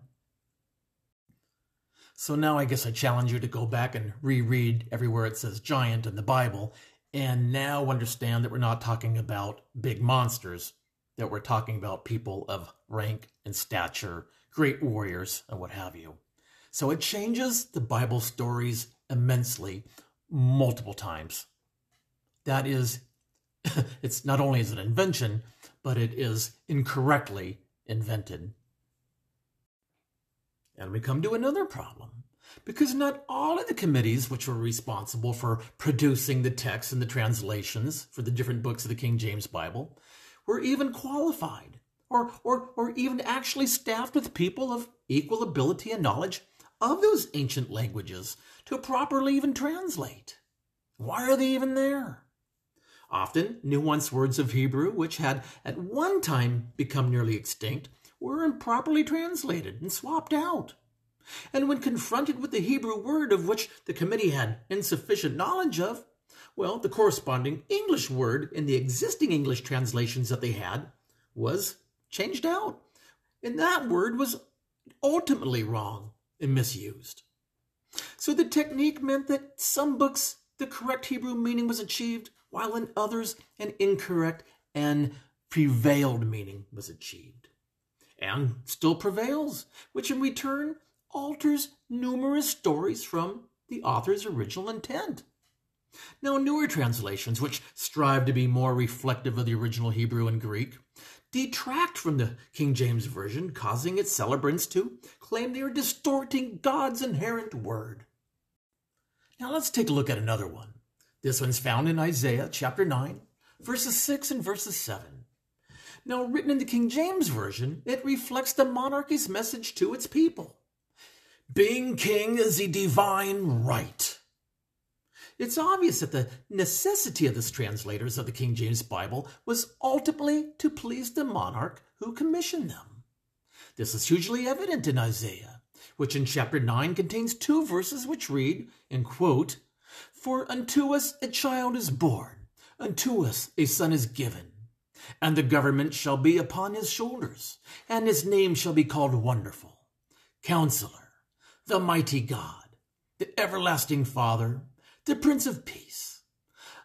So now I guess I challenge you to go back and reread everywhere it says giant in the Bible and now understand that we're not talking about big monsters, that we're talking about people of rank and stature, great warriors, and what have you. So it changes the Bible stories immensely multiple times. That is, it's not only is an invention, but it is incorrectly invented. And we come to another problem. Because not all of the committees which were responsible for producing the texts and the translations for the different books of the King James Bible were even qualified or, or, or even actually staffed with people of equal ability and knowledge of those ancient languages to properly even translate. Why are they even there? Often, nuanced words of Hebrew, which had at one time become nearly extinct, were improperly translated and swapped out. And when confronted with the Hebrew word of which the committee had insufficient knowledge of, well, the corresponding English word in the existing English translations that they had was changed out. And that word was ultimately wrong and misused. So the technique meant that some books the correct Hebrew meaning was achieved, while in others an incorrect and prevailed meaning was achieved. And still prevails, which in return alters numerous stories from the author's original intent. Now, newer translations, which strive to be more reflective of the original Hebrew and Greek, detract from the King James Version, causing its celebrants to claim they are distorting God's inherent word. Now let's take a look at another one. This one's found in Isaiah chapter 9, verses 6 and verses 7. Now, written in the King James Version, it reflects the monarchy's message to its people. Being king is a divine right. It's obvious that the necessity of the translators of the King James Bible was ultimately to please the monarch who commissioned them. This is hugely evident in Isaiah, which in chapter 9 contains two verses which read, in quote, For unto us a child is born, unto us a son is given, and the government shall be upon his shoulders, and his name shall be called Wonderful, Counselor, the Mighty God, the Everlasting Father, the Prince of Peace.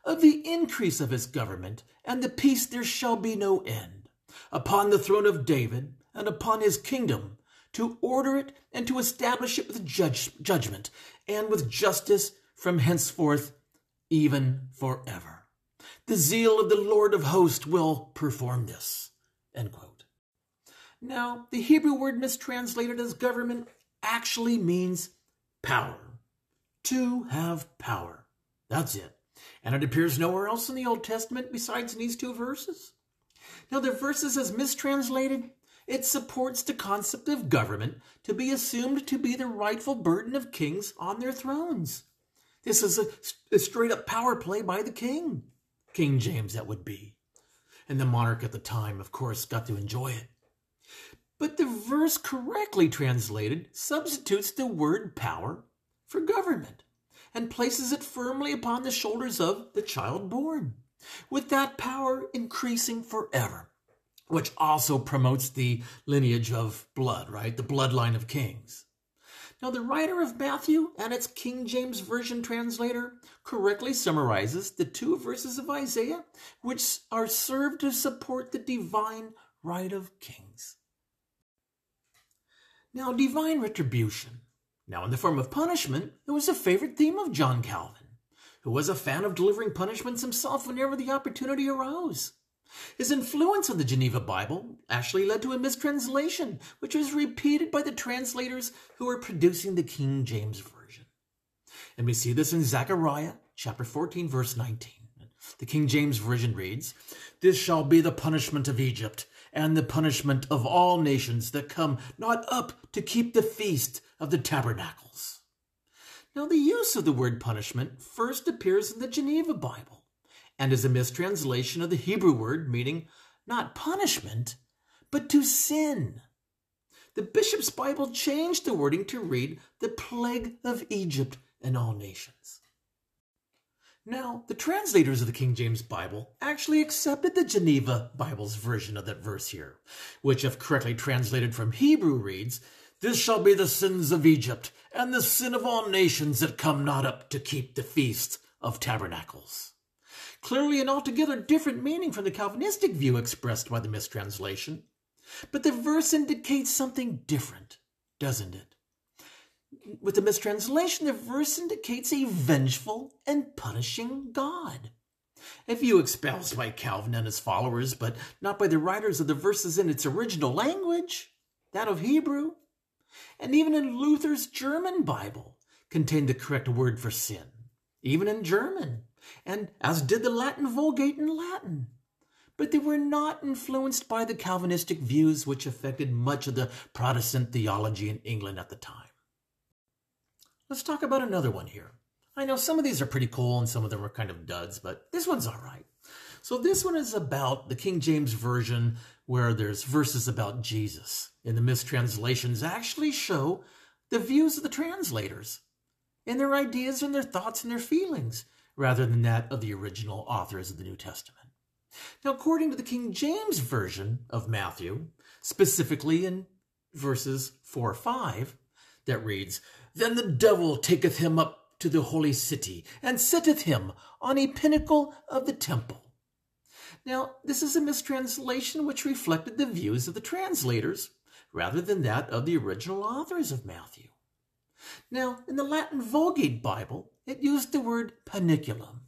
Of the increase of his government and the peace there shall be no end, upon the throne of David and upon his kingdom, to order it and to establish it with judge, judgment and with justice from henceforth, even forever. The zeal of the Lord of hosts will perform this. End quote. Now, the Hebrew word mistranslated as government actually means power to have power. That's it. And it appears nowhere else in the Old Testament besides in these two verses. Now, the verses as mistranslated, it supports the concept of government to be assumed to be the rightful burden of kings on their thrones. This is a, a straight up power play by the king. King James, that would be. And the monarch at the time, of course, got to enjoy it. But the verse correctly translated substitutes the word power for government and places it firmly upon the shoulders of the child born, with that power increasing forever, which also promotes the lineage of blood, right? The bloodline of kings. Now, the writer of Matthew and its King James Version translator correctly summarizes the two verses of Isaiah, which are served to support the divine right of kings. Now, divine retribution, now in the form of punishment, it was a favorite theme of John Calvin, who was a fan of delivering punishments himself whenever the opportunity arose. His influence on the Geneva Bible actually led to a mistranslation, which was repeated by the translators who were producing the King James Version. And we see this in Zechariah chapter 14, verse 19. The King James Version reads, This shall be the punishment of Egypt, and the punishment of all nations that come not up to keep the feast of the tabernacles. Now, the use of the word punishment first appears in the Geneva Bible and is a mistranslation of the Hebrew word meaning not punishment, but to sin. The bishop's Bible changed the wording to read the plague of Egypt and all nations. Now, the translators of the King James Bible actually accepted the Geneva Bible's version of that verse here, which, if correctly translated from Hebrew, reads, This shall be the sins of Egypt, and the sin of all nations that come not up to keep the feast of tabernacles clearly an altogether different meaning from the Calvinistic view expressed by the mistranslation. But the verse indicates something different, doesn't it? With the mistranslation, the verse indicates a vengeful and punishing God. A view espoused by Calvin and his followers, but not by the writers of the verses in its original language, that of Hebrew. And even in Luther's German Bible contained the correct word for sin, even in German and as did the Latin Vulgate in Latin. But they were not influenced by the Calvinistic views which affected much of the Protestant theology in England at the time. Let's talk about another one here. I know some of these are pretty cool and some of them are kind of duds, but this one's all right. So this one is about the King James Version where there's verses about Jesus. And the mistranslations actually show the views of the translators and their ideas and their thoughts and their feelings rather than that of the original authors of the New Testament. Now, according to the King James Version of Matthew, specifically in verses 4 5, that reads, Then the devil taketh him up to the holy city, and setteth him on a pinnacle of the temple. Now, this is a mistranslation which reflected the views of the translators rather than that of the original authors of Matthew. Now, in the Latin Vulgate Bible, it used the word pinnaculum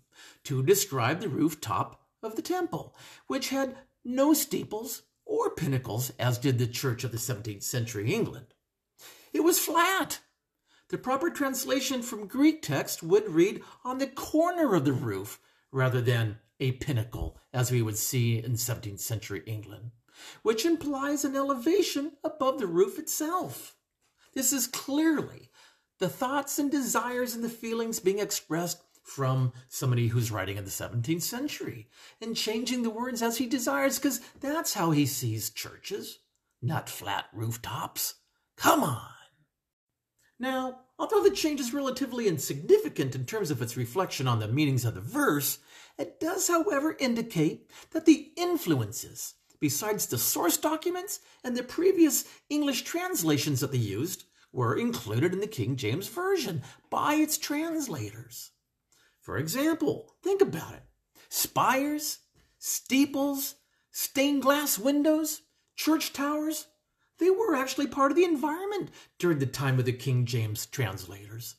to describe the rooftop of the temple, which had no steeples or pinnacles, as did the church of the 17th century England. It was flat. The proper translation from Greek text would read on the corner of the roof rather than a pinnacle, as we would see in 17th century England, which implies an elevation above the roof itself. This is clearly the thoughts and desires and the feelings being expressed from somebody who's writing in the 17th century and changing the words as he desires because that's how he sees churches, not flat rooftops. Come on. Now, although the change is relatively insignificant in terms of its reflection on the meanings of the verse, it does, however, indicate that the influences, besides the source documents and the previous English translations that they used, were included in the King James Version by its translators. For example, think about it spires, steeples, stained glass windows, church towers, they were actually part of the environment during the time of the King James translators.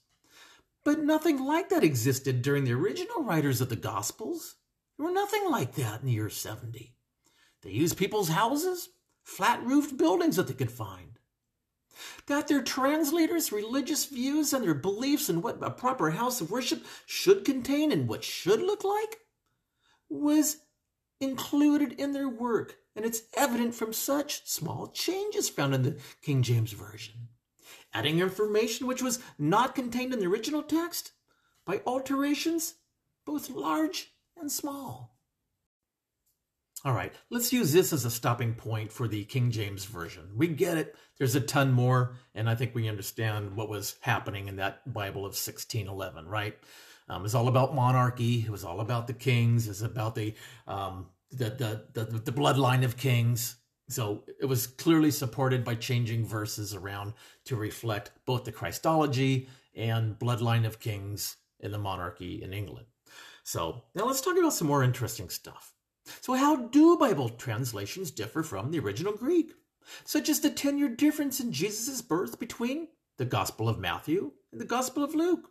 But nothing like that existed during the original writers of the Gospels. There were nothing like that in the year 70. They used people's houses, flat roofed buildings that they could find that their translators' religious views and their beliefs in what a proper house of worship should contain and what should look like was included in their work, and it's evident from such small changes found in the King James Version. Adding information which was not contained in the original text by alterations both large and small. All right, let's use this as a stopping point for the King James Version. We get it. There's a ton more, and I think we understand what was happening in that Bible of 1611, right? Um, it was all about monarchy. It was all about the kings. It's about the, um, the, the, the, the bloodline of kings. So it was clearly supported by changing verses around to reflect both the Christology and bloodline of kings in the monarchy in England. So now let's talk about some more interesting stuff. So, how do Bible translations differ from the original Greek? Such as the 10 year difference in Jesus' birth between the Gospel of Matthew and the Gospel of Luke.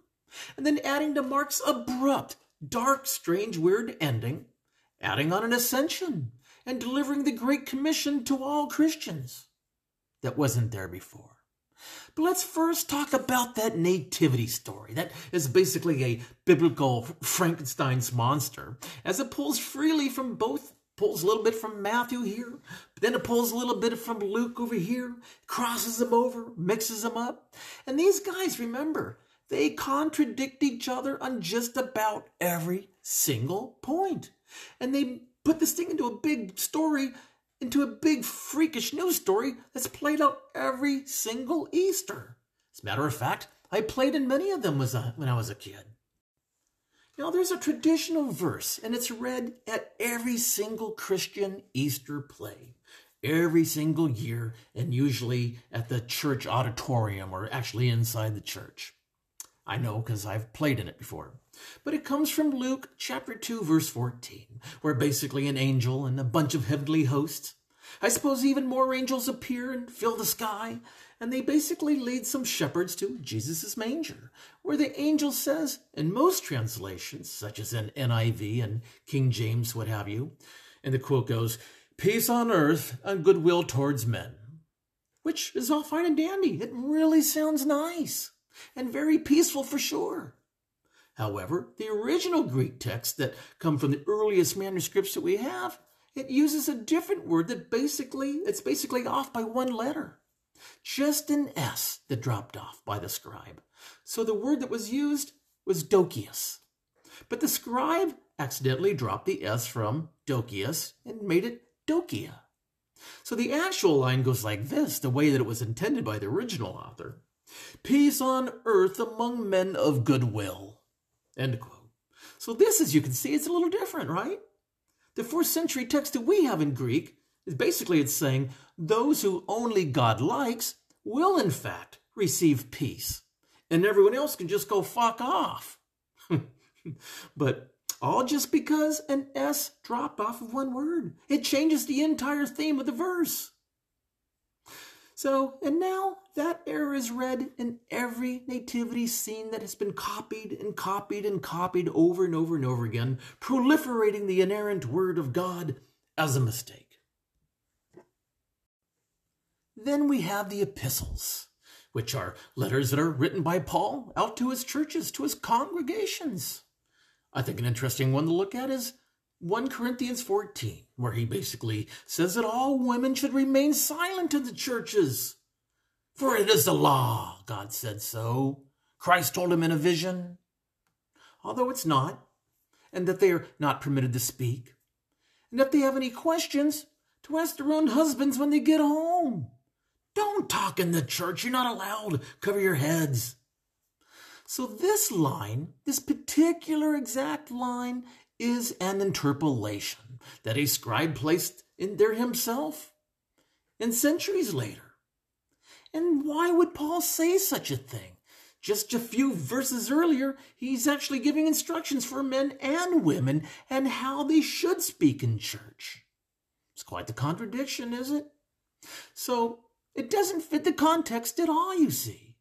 And then adding to Mark's abrupt, dark, strange, weird ending, adding on an ascension and delivering the Great Commission to all Christians. That wasn't there before. But let's first talk about that nativity story. That is basically a biblical Frankenstein's monster, as it pulls freely from both, pulls a little bit from Matthew here, but then it pulls a little bit from Luke over here, crosses them over, mixes them up. And these guys, remember, they contradict each other on just about every single point. And they put this thing into a big story, into a big freakish news story that's played out every single Easter. As a matter of fact, I played in many of them uh, when I was a kid. Now, there's a traditional verse, and it's read at every single Christian Easter play, every single year, and usually at the church auditorium or actually inside the church. I know because I've played in it before. But it comes from Luke chapter 2, verse 14, where basically an angel and a bunch of heavenly hosts, I suppose even more angels appear and fill the sky, and they basically lead some shepherds to Jesus' manger, where the angel says, in most translations, such as in NIV and King James, what have you, and the quote goes, Peace on earth and goodwill towards men. Which is all fine and dandy. It really sounds nice and very peaceful for sure. However, the original Greek text that come from the earliest manuscripts that we have, it uses a different word that basically, it's basically off by one letter. Just an S that dropped off by the scribe. So the word that was used was dokios. But the scribe accidentally dropped the S from dokios and made it dokia. So the actual line goes like this, the way that it was intended by the original author. Peace on earth among men of goodwill. End quote. So this, as you can see, it's a little different, right? The fourth century text that we have in Greek is basically it's saying those who only God likes will in fact receive peace. And everyone else can just go fuck off. but all just because an S dropped off of one word. It changes the entire theme of the verse. So, and now that error is read in every nativity scene that has been copied and copied and copied over and over and over again, proliferating the inerrant word of God as a mistake. Then we have the epistles, which are letters that are written by Paul out to his churches, to his congregations. I think an interesting one to look at is 1 Corinthians 14, where he basically says that all women should remain silent in the churches. For it is the law, God said so. Christ told him in a vision. Although it's not, and that they are not permitted to speak. And if they have any questions, to ask their own husbands when they get home. Don't talk in the church. You're not allowed. Cover your heads. So, this line, this particular exact line, is an interpolation that a scribe placed in there himself and centuries later. And why would Paul say such a thing? Just a few verses earlier, he's actually giving instructions for men and women and how they should speak in church. It's quite the contradiction, is it? So, it doesn't fit the context at all, you see.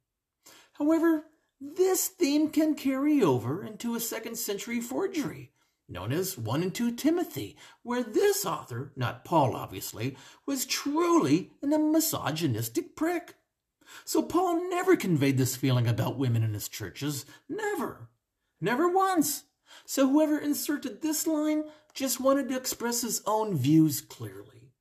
However, this theme can carry over into a second century forgery known as 1 and 2 Timothy, where this author, not Paul obviously, was truly a misogynistic prick. So Paul never conveyed this feeling about women in his churches. Never. Never once. So whoever inserted this line just wanted to express his own views clearly.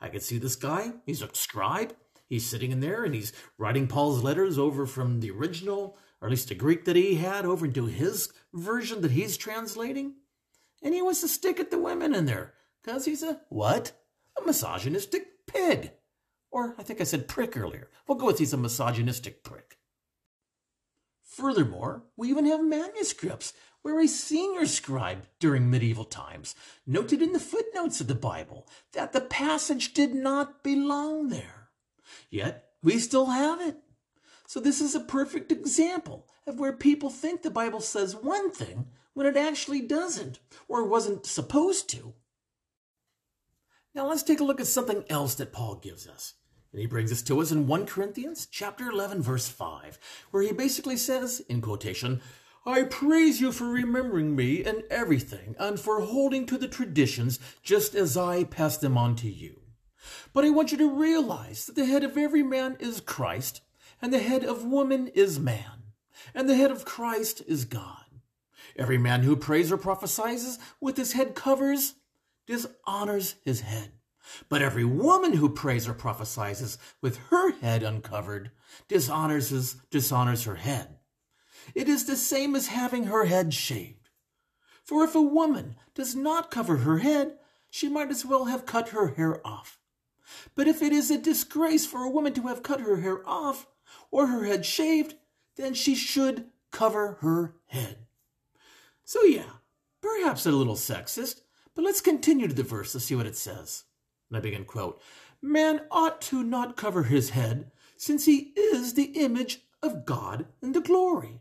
I could see this guy. He's a scribe. He's sitting in there and he's writing Paul's letters over from the original, or at least the Greek that he had, over into his version that he's translating and he wants to stick at the women in there because he's a what? A misogynistic pig. Or I think I said prick earlier. We'll go with he's a misogynistic prick. Furthermore, we even have manuscripts where a senior scribe during medieval times noted in the footnotes of the Bible that the passage did not belong there. Yet, we still have it. So, this is a perfect example of where people think the Bible says one thing when it actually doesn't, or wasn't supposed to. Now, let's take a look at something else that Paul gives us. And he brings this to us in 1 Corinthians chapter 11 verse 5, where he basically says in quotation, I praise you for remembering me in everything and for holding to the traditions just as I passed them on to you. But I want you to realize that the head of every man is Christ, and the head of woman is man, and the head of Christ is God. Every man who prays or prophesies with his head covers dishonors his head. But every woman who prays or prophesies with her head uncovered dishonors, his, dishonors her head. It is the same as having her head shaved. For if a woman does not cover her head, she might as well have cut her hair off. But if it is a disgrace for a woman to have cut her hair off or her head shaved, then she should cover her head. So, yeah, perhaps a little sexist, but let's continue to the verse to see what it says. And I begin quote, Man ought to not cover his head, since he is the image of God and the glory.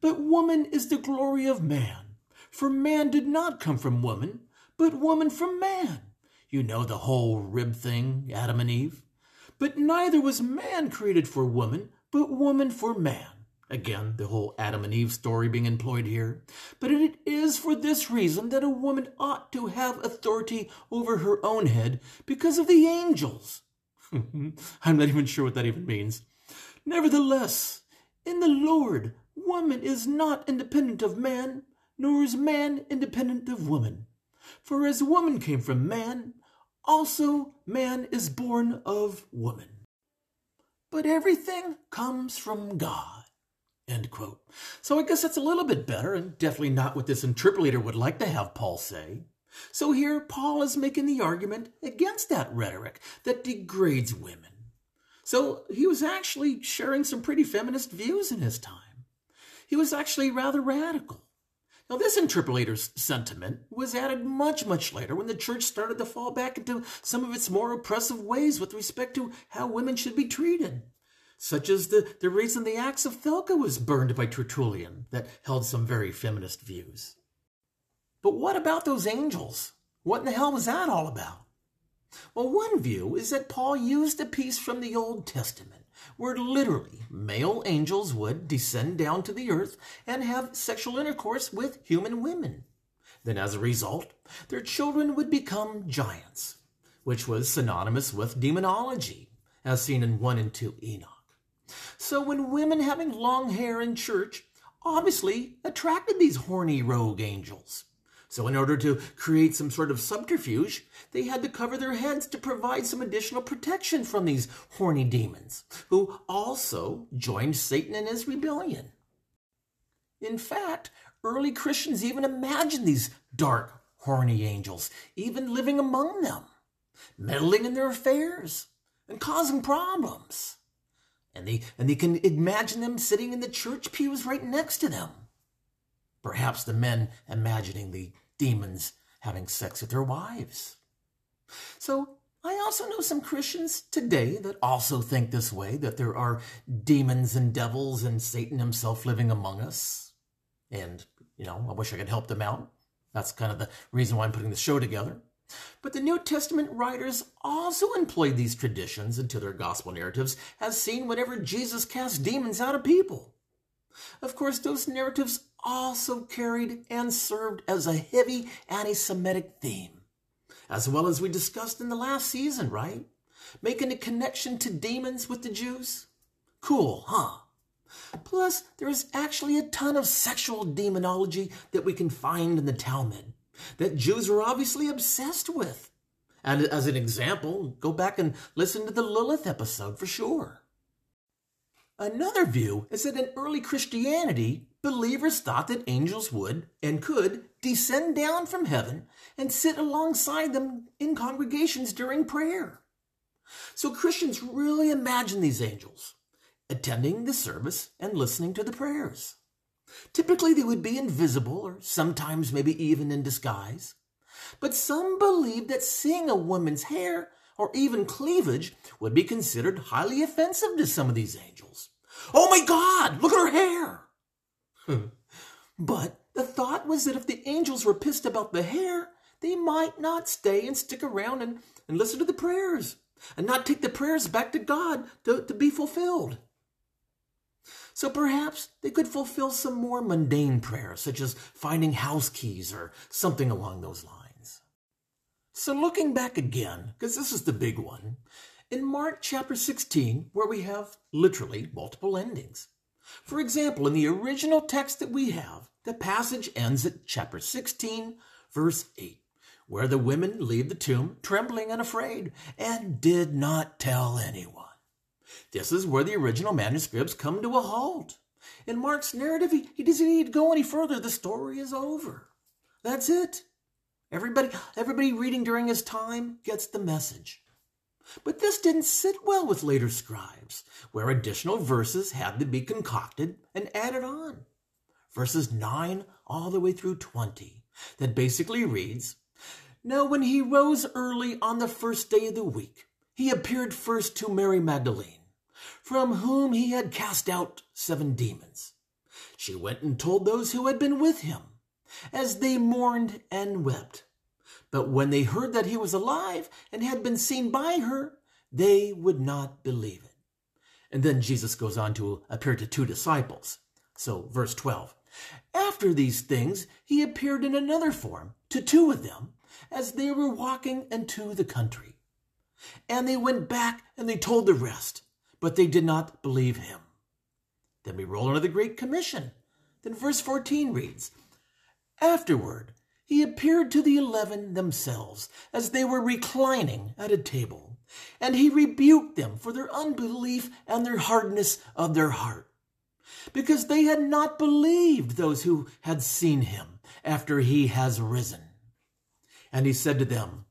But woman is the glory of man. For man did not come from woman, but woman from man. You know the whole rib thing, Adam and Eve. But neither was man created for woman, but woman for man. Again, the whole Adam and Eve story being employed here. But it is for this reason that a woman ought to have authority over her own head because of the angels. I'm not even sure what that even means. Nevertheless, in the Lord, woman is not independent of man, nor is man independent of woman. For as woman came from man, also man is born of woman. But everything comes from God. End quote. So I guess that's a little bit better and definitely not what this interpolator would like to have Paul say. So here Paul is making the argument against that rhetoric that degrades women. So he was actually sharing some pretty feminist views in his time. He was actually rather radical. Now, this interpolator's sentiment was added much, much later when the church started to fall back into some of its more oppressive ways with respect to how women should be treated such as the, the reason the Acts of Thecla was burned by Tertullian, that held some very feminist views. But what about those angels? What in the hell was that all about? Well, one view is that Paul used a piece from the Old Testament where literally male angels would descend down to the earth and have sexual intercourse with human women. Then, as a result, their children would become giants, which was synonymous with demonology, as seen in 1 and 2 Enoch. So when women having long hair in church obviously attracted these horny rogue angels. So in order to create some sort of subterfuge, they had to cover their heads to provide some additional protection from these horny demons, who also joined Satan in his rebellion. In fact, early Christians even imagined these dark, horny angels, even living among them, meddling in their affairs and causing problems. And they, and they can imagine them sitting in the church pews right next to them. Perhaps the men imagining the demons having sex with their wives. So I also know some Christians today that also think this way, that there are demons and devils and Satan himself living among us. And, you know, I wish I could help them out. That's kind of the reason why I'm putting the show together. But the New Testament writers also employed these traditions into their gospel narratives, as seen whenever Jesus cast demons out of people. Of course, those narratives also carried and served as a heavy anti Semitic theme, as well as we discussed in the last season, right? Making a connection to demons with the Jews? Cool, huh? Plus, there is actually a ton of sexual demonology that we can find in the Talmud that Jews were obviously obsessed with. And as an example, go back and listen to the Lilith episode for sure. Another view is that in early Christianity, believers thought that angels would and could descend down from heaven and sit alongside them in congregations during prayer. So Christians really imagined these angels attending the service and listening to the prayers. Typically, they would be invisible or sometimes maybe even in disguise. But some believed that seeing a woman's hair or even cleavage would be considered highly offensive to some of these angels. Oh my God, look at her hair! but the thought was that if the angels were pissed about the hair, they might not stay and stick around and, and listen to the prayers and not take the prayers back to God to, to be fulfilled. So perhaps they could fulfill some more mundane prayers, such as finding house keys or something along those lines. So looking back again, because this is the big one, in Mark chapter 16, where we have literally multiple endings. For example, in the original text that we have, the passage ends at chapter 16, verse 8, where the women leave the tomb trembling and afraid and did not tell anyone. This is where the original manuscripts come to a halt. In Mark's narrative, he, he doesn't need to go any further. The story is over. That's it. Everybody, everybody reading during his time gets the message. But this didn't sit well with later scribes, where additional verses had to be concocted and added on. Verses 9 all the way through 20, that basically reads Now, when he rose early on the first day of the week, he appeared first to Mary Magdalene from whom he had cast out seven demons. She went and told those who had been with him, as they mourned and wept. But when they heard that he was alive and had been seen by her, they would not believe it. And then Jesus goes on to appear to two disciples. So, verse 12. After these things, he appeared in another form to two of them as they were walking into the country. And they went back and they told the rest but they did not believe him. Then we roll into the Great Commission. Then verse 14 reads Afterward, he appeared to the eleven themselves as they were reclining at a table, and he rebuked them for their unbelief and their hardness of their heart, because they had not believed those who had seen him after he has risen. And he said to them,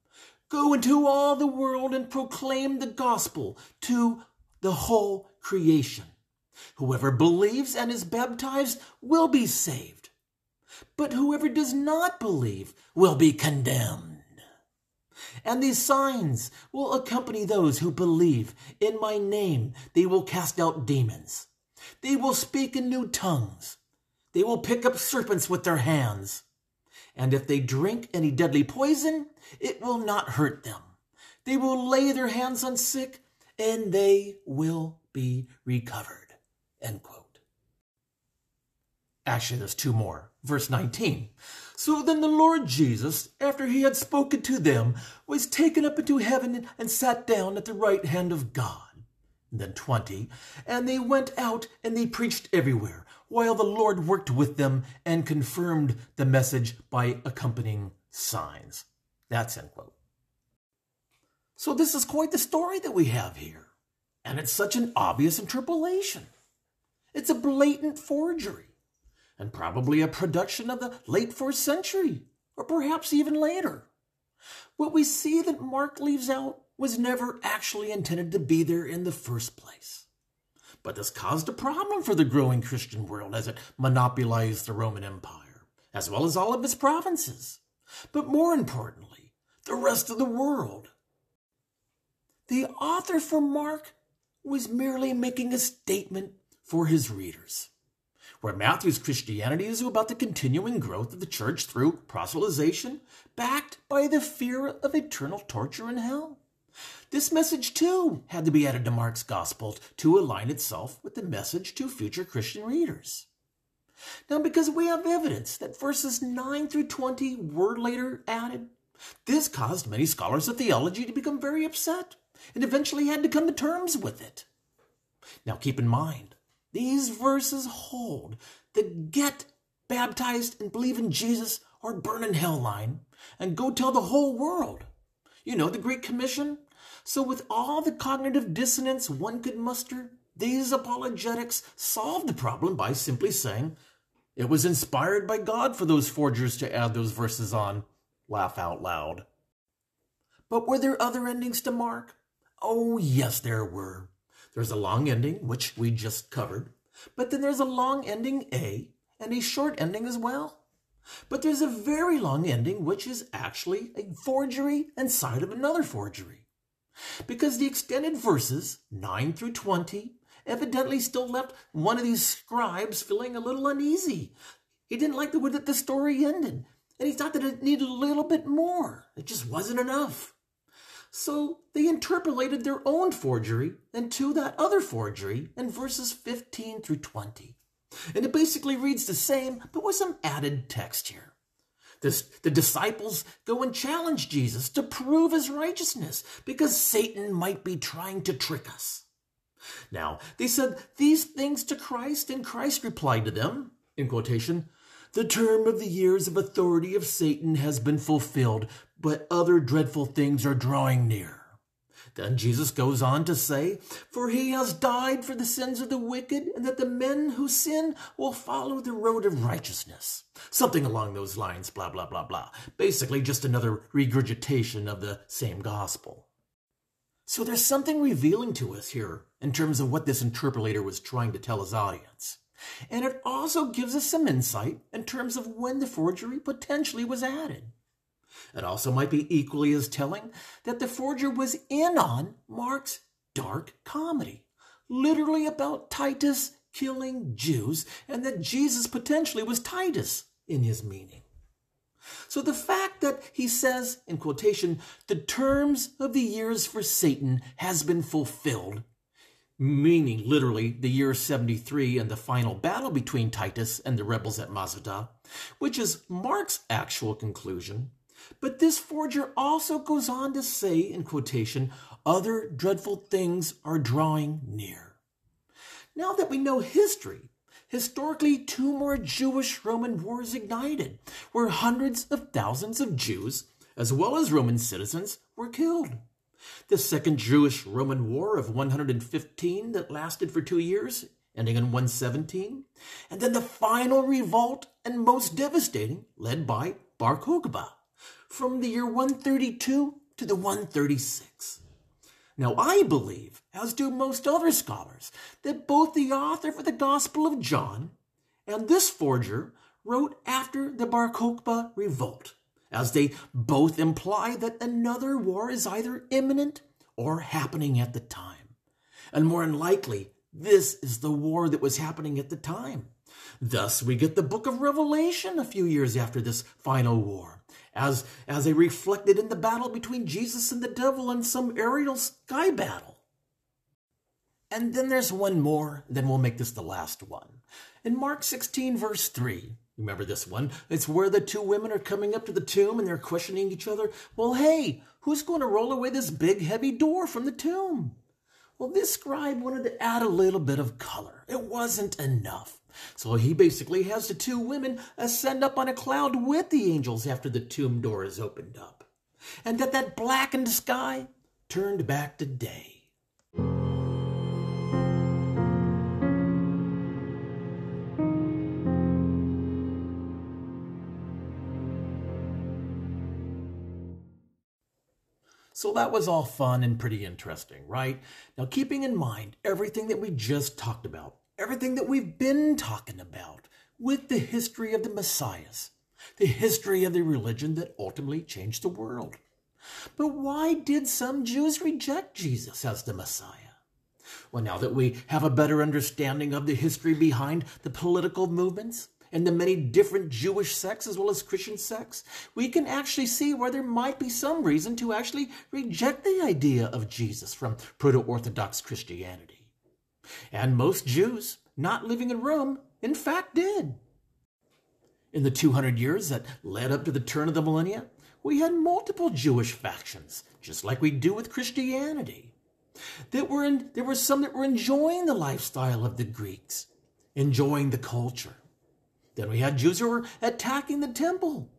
Go into all the world and proclaim the gospel to the whole creation. Whoever believes and is baptized will be saved, but whoever does not believe will be condemned. And these signs will accompany those who believe. In my name they will cast out demons. They will speak in new tongues. They will pick up serpents with their hands. And if they drink any deadly poison, it will not hurt them. They will lay their hands on sick and they will be recovered. End quote. Actually, there's two more. Verse 19. So then the Lord Jesus, after he had spoken to them, was taken up into heaven and sat down at the right hand of God. And then 20. And they went out and they preached everywhere, while the Lord worked with them and confirmed the message by accompanying signs. That's end quote. So this is quite the story that we have here. And it's such an obvious interpolation. It's a blatant forgery, and probably a production of the late fourth century, or perhaps even later. What we see that Mark leaves out was never actually intended to be there in the first place. But this caused a problem for the growing Christian world as it monopolized the Roman Empire, as well as all of its provinces. But more importantly, the rest of the world the author for Mark was merely making a statement for his readers. Where Matthew's Christianity is about the continuing growth of the church through proselytization, backed by the fear of eternal torture in hell. This message, too, had to be added to Mark's Gospel to align itself with the message to future Christian readers. Now, because we have evidence that verses 9 through 20 were later added, this caused many scholars of theology to become very upset and eventually had to come to terms with it. Now keep in mind, these verses hold the get baptized and believe in Jesus or burn in hell line and go tell the whole world. You know, the Great Commission? So, with all the cognitive dissonance one could muster, these apologetics solved the problem by simply saying it was inspired by God for those forgers to add those verses on. Laugh out loud. But were there other endings to Mark? Oh, yes, there were. There's a long ending, which we just covered, but then there's a long ending A and a short ending as well. But there's a very long ending, which is actually a forgery inside of another forgery. Because the extended verses, 9 through 20, evidently still left one of these scribes feeling a little uneasy. He didn't like the way that the story ended, and he thought that it needed a little bit more. It just wasn't enough. So they interpolated their own forgery into that other forgery in verses 15 through 20. And it basically reads the same, but with some added text here. This, the disciples go and challenge Jesus to prove his righteousness because Satan might be trying to trick us. Now, they said these things to Christ, and Christ replied to them, in quotation, The term of the years of authority of Satan has been fulfilled, but other dreadful things are drawing near. Then Jesus goes on to say, For he has died for the sins of the wicked, and that the men who sin will follow the road of righteousness. Something along those lines, blah, blah, blah, blah. Basically, just another regurgitation of the same gospel. So there's something revealing to us here in terms of what this interpolator was trying to tell his audience. And it also gives us some insight in terms of when the forgery potentially was added. It also might be equally as telling that the forger was in on Mark's dark comedy, literally about Titus killing Jews, and that Jesus potentially was Titus in his meaning. So the fact that he says, in quotation, the terms of the years for Satan has been fulfilled, meaning literally the year 73 and the final battle between Titus and the rebels at Masada, which is Mark's actual conclusion, but this forger also goes on to say, in quotation, other dreadful things are drawing near. Now that we know history, historically two more Jewish Roman wars ignited, where hundreds of thousands of Jews, as well as Roman citizens, were killed. The Second Jewish Roman War of 115 that lasted for two years, ending in 117, and then the final revolt and most devastating, led by Bar Kokhba from the year 132 to the 136. Now, I believe, as do most other scholars, that both the author for the Gospel of John and this forger wrote after the Bar Kokhba revolt, as they both imply that another war is either imminent or happening at the time. And more than likely, this is the war that was happening at the time. Thus, we get the book of Revelation a few years after this final war, as, as they reflected in the battle between Jesus and the devil in some aerial sky battle. And then there's one more, then we'll make this the last one. In Mark 16, verse 3, remember this one? It's where the two women are coming up to the tomb and they're questioning each other. Well, hey, who's going to roll away this big, heavy door from the tomb? Well, this scribe wanted to add a little bit of color. It wasn't enough. So he basically has the two women ascend up on a cloud with the angels after the tomb door is opened up. And that that blackened sky turned back to day. So that was all fun and pretty interesting, right? Now, keeping in mind everything that we just talked about, everything that we've been talking about with the history of the Messiahs, the history of the religion that ultimately changed the world. But why did some Jews reject Jesus as the Messiah? Well, now that we have a better understanding of the history behind the political movements and the many different Jewish sects as well as Christian sects, we can actually see where there might be some reason to actually reject the idea of Jesus from Proto Orthodox Christianity. And most Jews not living in Rome, in fact, did. In the 200 years that led up to the turn of the millennia, we had multiple Jewish factions, just like we do with Christianity. That were in, there were some that were enjoying the lifestyle of the Greeks, enjoying the culture. Then we had Jews who were attacking the temple,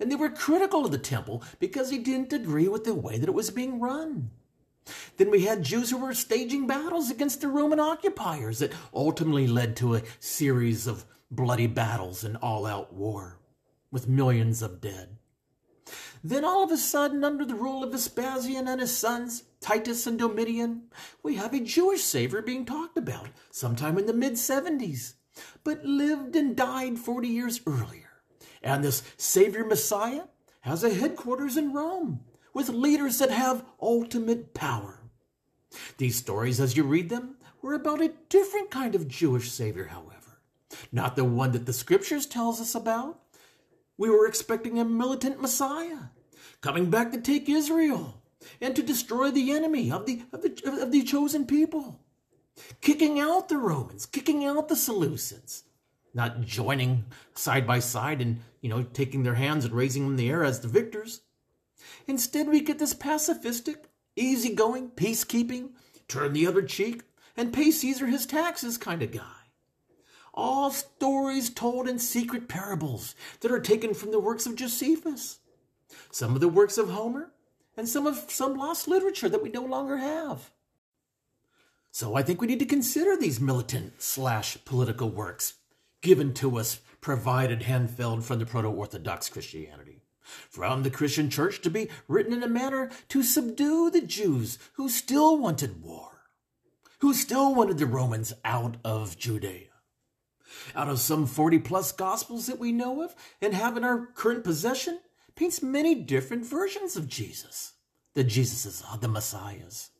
and they were critical of the temple because they didn't agree with the way that it was being run. Then we had Jews who were staging battles against the Roman occupiers that ultimately led to a series of bloody battles and all out war with millions of dead. Then all of a sudden, under the rule of Vespasian and his sons, Titus and Domitian, we have a Jewish Savior being talked about sometime in the mid 70s, but lived and died 40 years earlier. And this Savior Messiah has a headquarters in Rome with leaders that have ultimate power. These stories, as you read them, were about a different kind of Jewish Savior, however, not the one that the scriptures tells us about. We were expecting a militant Messiah coming back to take Israel and to destroy the enemy of the, of the, of the chosen people, kicking out the Romans, kicking out the Seleucids, not joining side by side and, you know, taking their hands and raising them in the air as the victors. Instead, we get this pacifistic, easygoing, peacekeeping, turn the other cheek, and pay Caesar his taxes kind of guy. All stories told in secret parables that are taken from the works of Josephus, some of the works of Homer, and some of some lost literature that we no longer have. So I think we need to consider these militant slash political works given to us, provided handfilled from the proto-orthodox Christianity from the Christian church to be written in a manner to subdue the Jews who still wanted war, who still wanted the Romans out of Judea. Out of some 40 plus gospels that we know of and have in our current possession, paints many different versions of Jesus, the Jesuses, the Messiahs,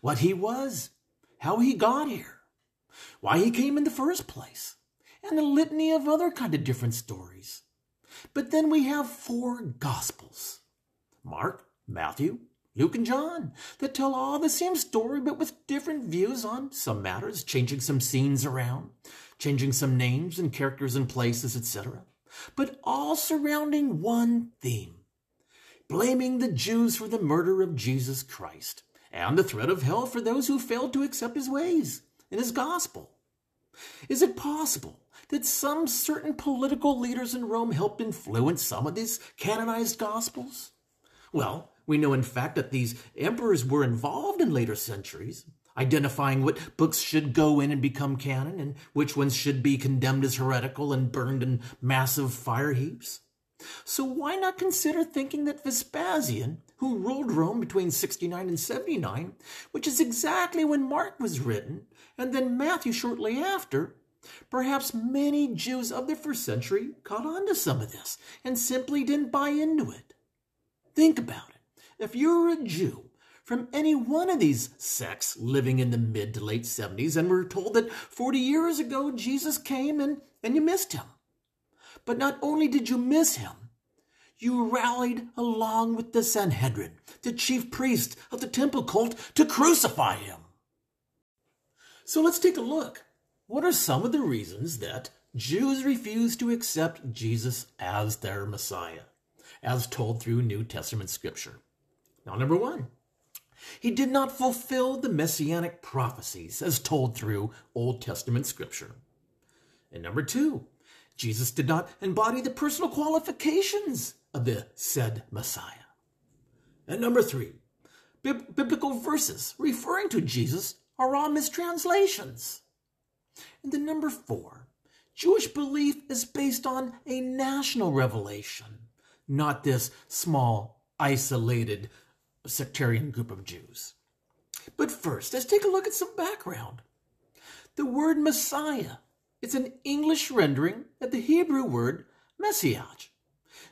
what he was, how he got here, why he came in the first place, and a litany of other kind of different stories. But then we have four Gospels. Mark, Matthew, Luke, and John that tell all the same story, but with different views on some matters, changing some scenes around, changing some names and characters and places, etc. But all surrounding one theme blaming the Jews for the murder of Jesus Christ and the threat of hell for those who failed to accept his ways and his gospel. Is it possible that some certain political leaders in Rome helped influence some of these canonized gospels? Well, we know in fact that these emperors were involved in later centuries, identifying what books should go in and become canon and which ones should be condemned as heretical and burned in massive fire heaps. So why not consider thinking that Vespasian, who ruled Rome between 69 and 79, which is exactly when Mark was written, and then Matthew shortly after, Perhaps many Jews of the first century caught on to some of this and simply didn't buy into it. Think about it. If you're a Jew from any one of these sects living in the mid to late 70s and were told that 40 years ago Jesus came and, and you missed him. But not only did you miss him, you rallied along with the Sanhedrin, the chief priest of the temple cult, to crucify him. So let's take a look what are some of the reasons that Jews refuse to accept Jesus as their Messiah, as told through New Testament scripture? Now, number one, he did not fulfill the messianic prophecies as told through Old Testament scripture. And number two, Jesus did not embody the personal qualifications of the said Messiah. And number three, biblical verses referring to Jesus are all mistranslations. And the number four, Jewish belief is based on a national revelation, not this small, isolated sectarian group of Jews. But first, let's take a look at some background. The word Mashiach, it's an English rendering of the Hebrew word Messiah,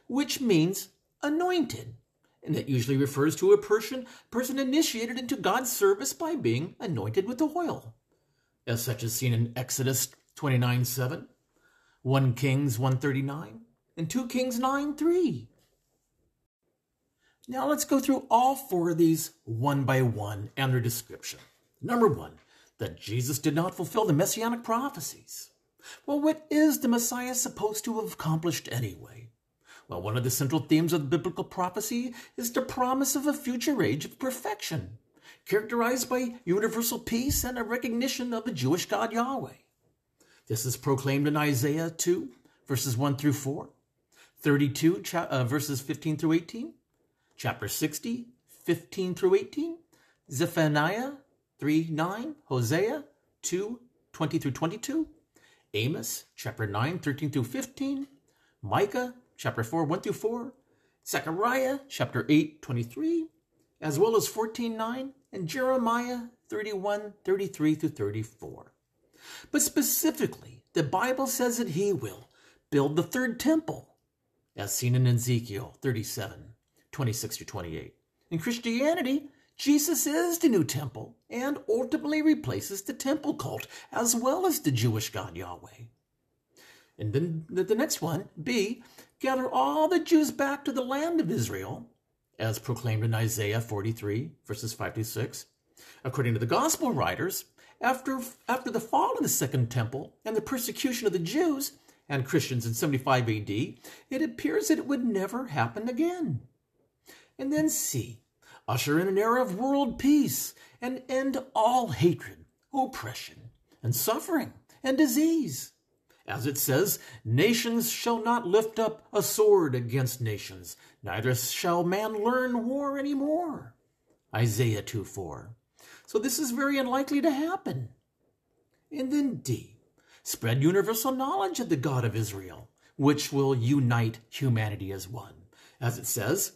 which means anointed, and it usually refers to a person, person initiated into God's service by being anointed with the oil as such as seen in Exodus 29 7, 1 Kings 139, and 2 Kings 9 3. Now let's go through all four of these one by one and their description. Number one, that Jesus did not fulfill the messianic prophecies. Well, what is the Messiah supposed to have accomplished anyway? Well, one of the central themes of biblical prophecy is the promise of a future age of perfection characterized by universal peace and a recognition of the Jewish God Yahweh. This is proclaimed in Isaiah 2, verses 1 through 4, 32, uh, verses 15 through 18, chapter 60, 15 through 18, Zephaniah 3, 9, Hosea 2, 20 through 22, Amos chapter 9, 13 through 15, Micah chapter 4, 1 through 4, Zechariah chapter 8, 23, as well as 14, 9, and Jeremiah 31, 33 through 34. But specifically, the Bible says that he will build the third temple, as seen in Ezekiel 37, 26 to 28. In Christianity, Jesus is the new temple and ultimately replaces the temple cult as well as the Jewish God Yahweh. And then the next one, B, gather all the Jews back to the land of Israel, as proclaimed in Isaiah 43, verses 5 to 6. According to the gospel writers, after, after the fall of the Second Temple and the persecution of the Jews and Christians in 75 AD, it appears that it would never happen again. And then C, usher in an era of world peace and end all hatred, oppression, and suffering and disease. As it says, nations shall not lift up a sword against nations, neither shall man learn war any more. Isaiah 2 4. So this is very unlikely to happen. And then D. Spread universal knowledge of the God of Israel, which will unite humanity as one. As it says,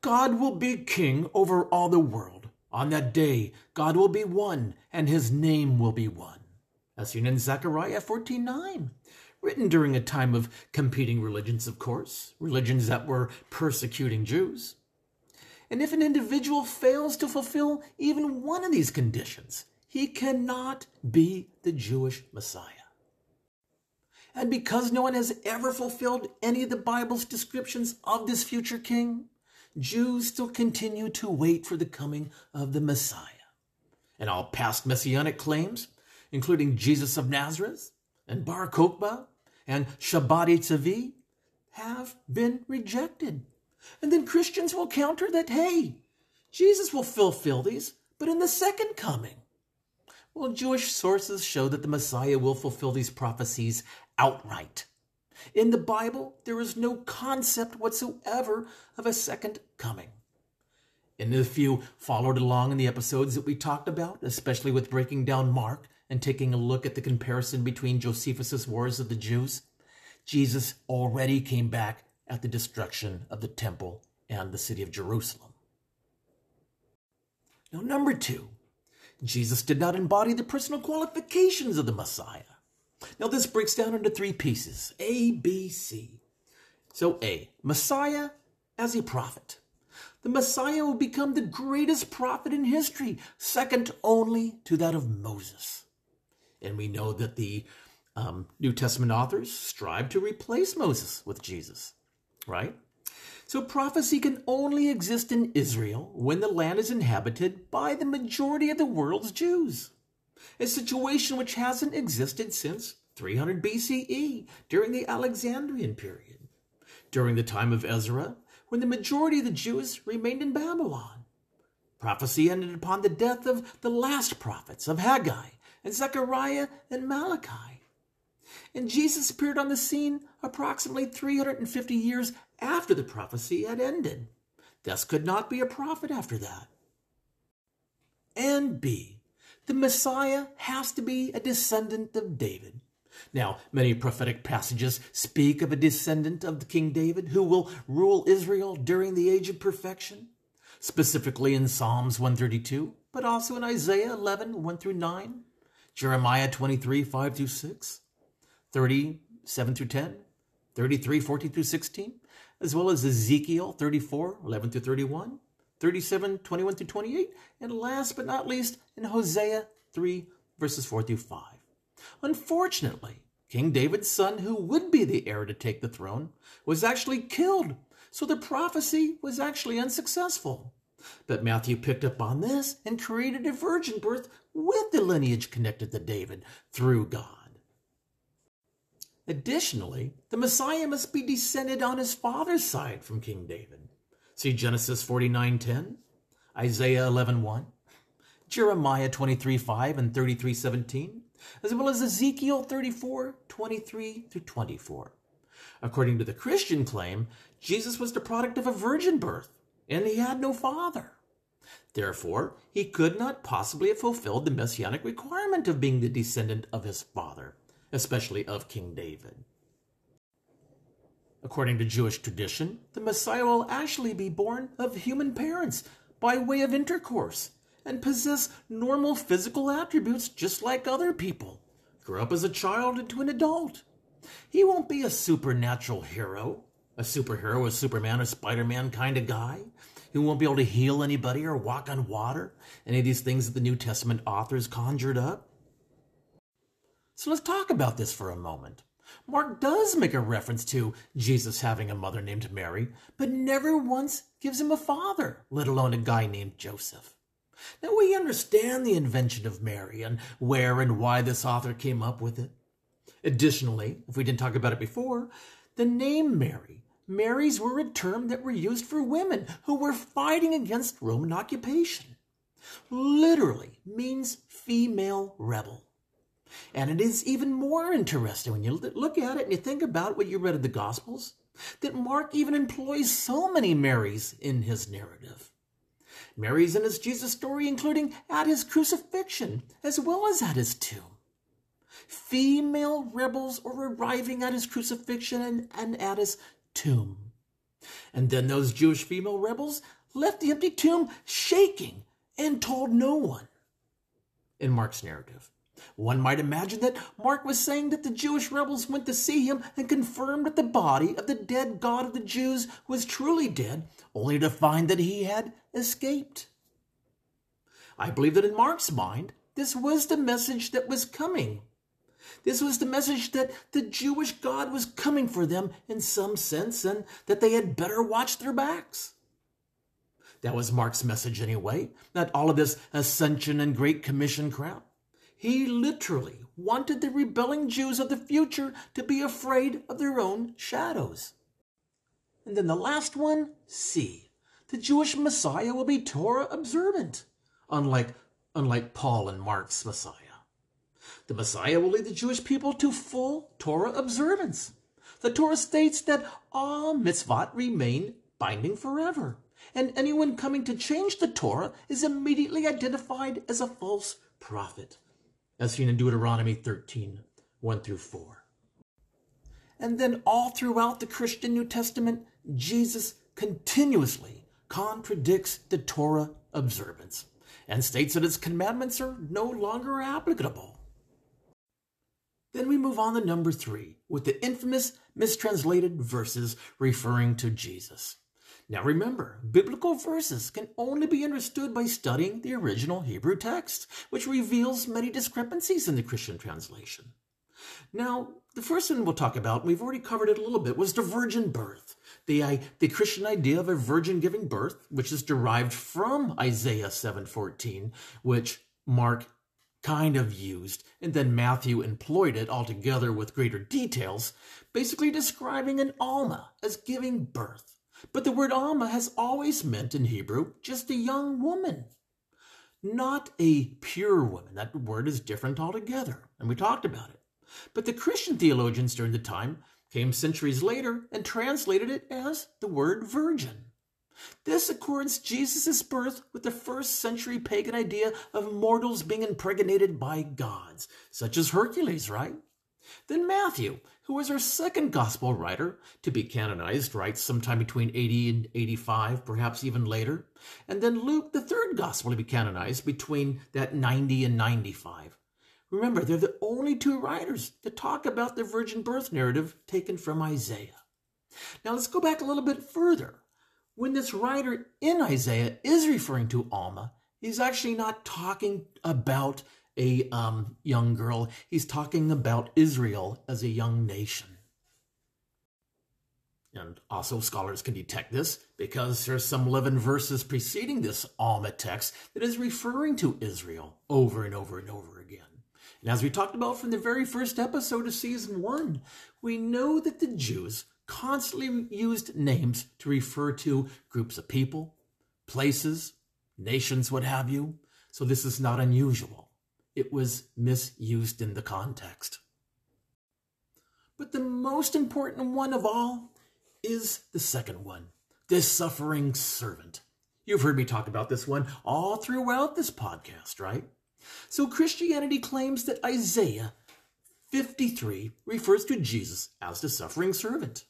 God will be king over all the world. On that day, God will be one, and his name will be one. As seen in Zechariah 14 9 written during a time of competing religions, of course, religions that were persecuting Jews. And if an individual fails to fulfill even one of these conditions, he cannot be the Jewish Messiah. And because no one has ever fulfilled any of the Bible's descriptions of this future king, Jews still continue to wait for the coming of the Messiah. And all past messianic claims, including Jesus of Nazareth and Bar Kokhba and Shabbat Tzvi have been rejected. And then Christians will counter that, hey, Jesus will fulfill these, but in the second coming. Well, Jewish sources show that the Messiah will fulfill these prophecies outright. In the Bible, there is no concept whatsoever of a second coming. And if you followed along in the episodes that we talked about, especially with breaking down Mark and taking a look at the comparison between Josephus's wars of the Jews, Jesus already came back at the destruction of the temple and the city of Jerusalem. Now, number two, Jesus did not embody the personal qualifications of the Messiah. Now, this breaks down into three pieces A, B, C. So, A, Messiah as a prophet. The Messiah will become the greatest prophet in history, second only to that of Moses. And we know that the um, New Testament authors strive to replace Moses with Jesus, right? So prophecy can only exist in Israel when the land is inhabited by the majority of the world's Jews. A situation which hasn't existed since 300 BCE during the Alexandrian period. During the time of Ezra, when the majority of the Jews remained in Babylon. Prophecy ended upon the death of the last prophets of Haggai and Zechariah and Malachi. And Jesus appeared on the scene approximately 350 years after the prophecy had ended. Thus could not be a prophet after that. And B, the Messiah has to be a descendant of David. Now, many prophetic passages speak of a descendant of King David who will rule Israel during the age of perfection, specifically in Psalms 132, but also in Isaiah 11, 1 through 9, Jeremiah 23, 5 through 6, 37 through 10, 33, 14 through 16, as well as Ezekiel 34, 11 through 31, 37, 21 through 28, and last but not least, in Hosea 3, verses 4 through 5. Unfortunately, King David's son, who would be the heir to take the throne, was actually killed, so the prophecy was actually unsuccessful. But Matthew picked up on this and created a virgin birth with the lineage connected to David through God. Additionally, the Messiah must be descended on his father's side from King David. See Genesis 49:10, Isaiah 11:1, Jeremiah 23:5 and 33:17, as well as Ezekiel 34:23 through 24. According to the Christian claim, Jesus was the product of a virgin birth, and he had no father. Therefore, he could not possibly have fulfilled the messianic requirement of being the descendant of his father especially of King David. According to Jewish tradition, the Messiah will actually be born of human parents by way of intercourse and possess normal physical attributes just like other people. Grow up as a child into an adult. He won't be a supernatural hero, a superhero, a Superman, or Spider Man kind of guy. He won't be able to heal anybody or walk on water, any of these things that the New Testament authors conjured up. So let's talk about this for a moment. Mark does make a reference to Jesus having a mother named Mary, but never once gives him a father, let alone a guy named Joseph. Now we understand the invention of Mary and where and why this author came up with it. Additionally, if we didn't talk about it before, the name Mary, Marys were a term that were used for women who were fighting against Roman occupation. Literally means female rebel. And it is even more interesting when you look at it and you think about what you read in the Gospels, that Mark even employs so many Marys in his narrative. Mary's in his Jesus story, including at his crucifixion, as well as at his tomb. Female rebels are arriving at his crucifixion and, and at his tomb. And then those Jewish female rebels left the empty tomb shaking and told no one. In Mark's narrative, one might imagine that Mark was saying that the Jewish rebels went to see him and confirmed that the body of the dead God of the Jews was truly dead, only to find that he had escaped. I believe that in Mark's mind, this was the message that was coming. This was the message that the Jewish God was coming for them in some sense and that they had better watch their backs. That was Mark's message anyway, not all of this ascension and Great Commission crap. He literally wanted the rebelling Jews of the future to be afraid of their own shadows. And then the last one, C. The Jewish Messiah will be Torah observant, unlike, unlike Paul and Mark's Messiah. The Messiah will lead the Jewish people to full Torah observance. The Torah states that all mitzvot remain binding forever, and anyone coming to change the Torah is immediately identified as a false prophet as seen in Deuteronomy 13 1 through 4. And then, all throughout the Christian New Testament, Jesus continuously contradicts the Torah observance and states that its commandments are no longer applicable. Then we move on to number three with the infamous mistranslated verses referring to Jesus. Now remember, biblical verses can only be understood by studying the original Hebrew text, which reveals many discrepancies in the Christian translation. Now, the first one we'll talk about, we've already covered it a little bit, was the virgin birth. The, the Christian idea of a virgin giving birth, which is derived from Isaiah 7.14, which Mark kind of used, and then Matthew employed it altogether with greater details, basically describing an Alma as giving birth. But the word Alma has always meant in Hebrew just a young woman, not a pure woman. That word is different altogether, and we talked about it. But the Christian theologians during the time came centuries later and translated it as the word virgin. This accords Jesus' birth with the first century pagan idea of mortals being impregnated by gods, such as Hercules, right? Then Matthew, who was our second gospel writer to be canonized, writes sometime between 80 and 85, perhaps even later. And then Luke, the third gospel to be canonized between that 90 and 95. Remember, they're the only two writers to talk about the virgin birth narrative taken from Isaiah. Now let's go back a little bit further. When this writer in Isaiah is referring to Alma, he's actually not talking about a um, young girl. He's talking about Israel as a young nation. And also, scholars can detect this because there's some 11 verses preceding this Alma text that is referring to Israel over and over and over again. And as we talked about from the very first episode of season one, we know that the Jews constantly used names to refer to groups of people, places, nations, what have you. So this is not unusual it was misused in the context. But the most important one of all is the second one the suffering servant. You've heard me talk about this one all throughout this podcast, right? So Christianity claims that Isaiah 53 refers to Jesus as the suffering servant.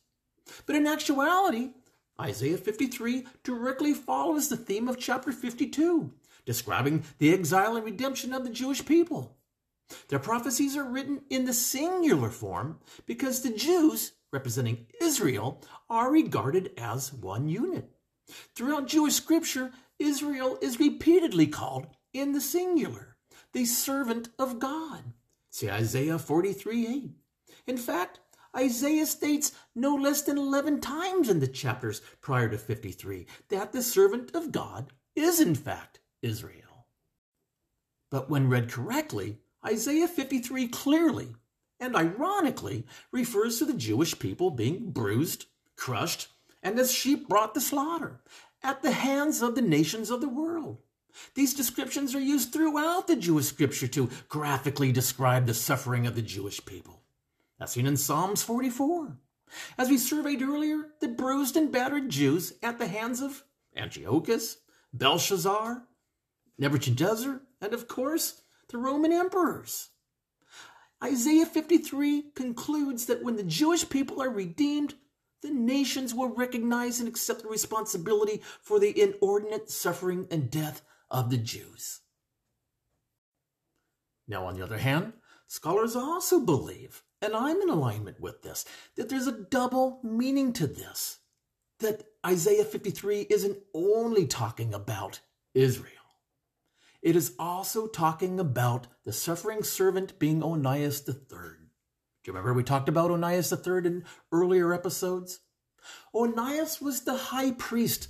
But in actuality, Isaiah 53 directly follows the theme of chapter 52, describing the exile and redemption of the Jewish people. Their prophecies are written in the singular form because the Jews, representing Israel, are regarded as one unit. Throughout Jewish scripture, Israel is repeatedly called in the singular, the servant of God. See Isaiah 43 8. In fact, Isaiah states no less than 11 times in the chapters prior to 53 that the servant of God is in fact Israel. But when read correctly, Isaiah 53 clearly and ironically refers to the Jewish people being bruised, crushed, and as sheep brought to slaughter at the hands of the nations of the world. These descriptions are used throughout the Jewish scripture to graphically describe the suffering of the Jewish people. That's seen in Psalms 44. As we surveyed earlier, the bruised and battered Jews at the hands of Antiochus, Belshazzar, Nebuchadnezzar, and of course, the Roman emperors. Isaiah 53 concludes that when the Jewish people are redeemed, the nations will recognize and accept the responsibility for the inordinate suffering and death of the Jews. Now, on the other hand, scholars also believe, and I'm in alignment with this, that there's a double meaning to this. That Isaiah 53 isn't only talking about Israel. It is also talking about the suffering servant being Onias III. Do you remember we talked about Onias III in earlier episodes? Onias was the high priest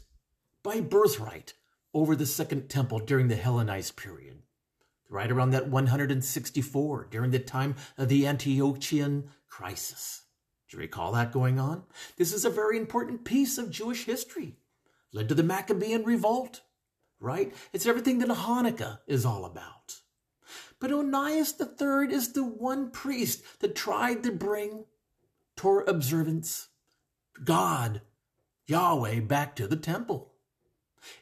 by birthright over the Second Temple during the Hellenized period, right around that 164, during the time of the Antiochian crisis. Do you recall that going on? This is a very important piece of Jewish history. Led to the Maccabean revolt, right? It's everything that Hanukkah is all about. But Onias III is the one priest that tried to bring Torah observance, God, Yahweh, back to the temple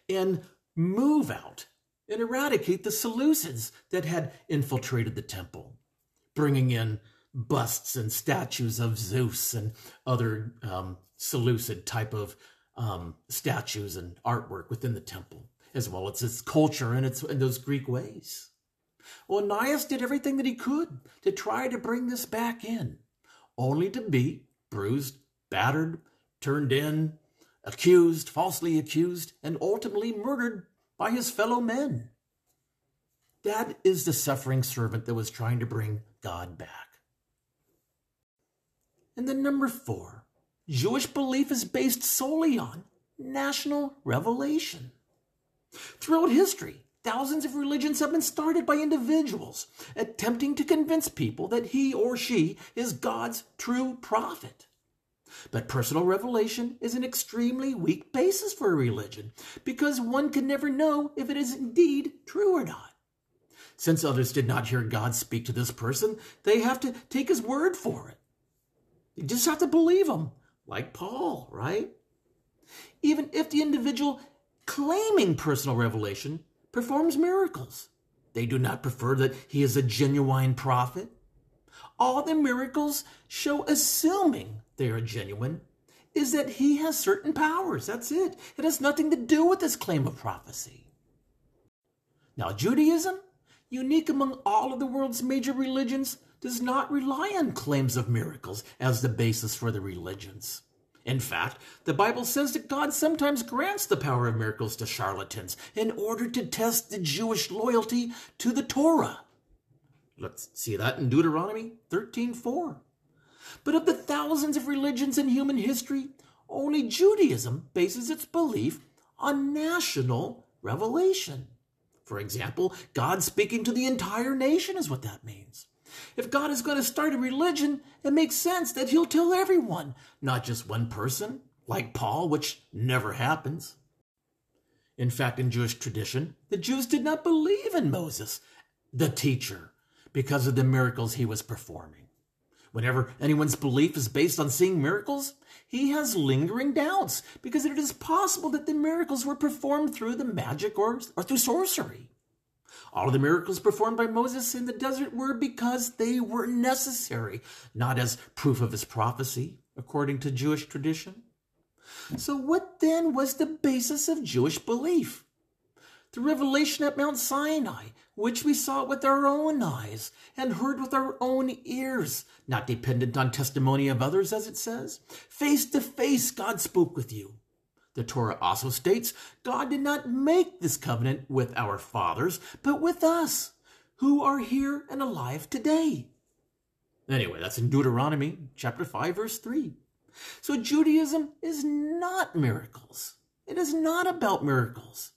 and move out and eradicate the Seleucids that had infiltrated the temple, bringing in busts and statues of Zeus and other um, Seleucid type of um, statues and artwork within the temple as well as its culture and its and those Greek ways. Well, Onias did everything that he could to try to bring this back in, only to be bruised, battered, turned in, accused, falsely accused, and ultimately murdered by his fellow men. That is the suffering servant that was trying to bring God back. And then number four, Jewish belief is based solely on national revelation. Throughout history, thousands of religions have been started by individuals attempting to convince people that he or she is God's true prophet. But personal revelation is an extremely weak basis for a religion because one can never know if it is indeed true or not. Since others did not hear God speak to this person, they have to take his word for it. You just have to believe him, like Paul, right? Even if the individual claiming personal revelation performs miracles. They do not prefer that he is a genuine prophet. All the miracles show, assuming they are genuine, is that he has certain powers. That's it. It has nothing to do with this claim of prophecy. Now, Judaism, unique among all of the world's major religions, does not rely on claims of miracles as the basis for the religions. In fact, the Bible says that God sometimes grants the power of miracles to charlatans in order to test the Jewish loyalty to the Torah. Let's see that in Deuteronomy 13:4. But of the thousands of religions in human history, only Judaism bases its belief on national revelation. For example, God speaking to the entire nation is what that means. If God is going to start a religion, it makes sense that he'll tell everyone, not just one person, like Paul, which never happens. In fact, in Jewish tradition, the Jews did not believe in Moses, the teacher, because of the miracles he was performing. Whenever anyone's belief is based on seeing miracles, he has lingering doubts because it is possible that the miracles were performed through the magic or, or through sorcery. All of the miracles performed by Moses in the desert were because they were necessary, not as proof of his prophecy according to Jewish tradition. So, what then was the basis of Jewish belief? The revelation at Mount Sinai, which we saw with our own eyes and heard with our own ears, not dependent on testimony of others, as it says. Face to face, God spoke with you. The Torah also states God did not make this covenant with our fathers, but with us, who are here and alive today. Anyway, that's in Deuteronomy chapter 5, verse 3. So Judaism is not miracles. It is not about miracles.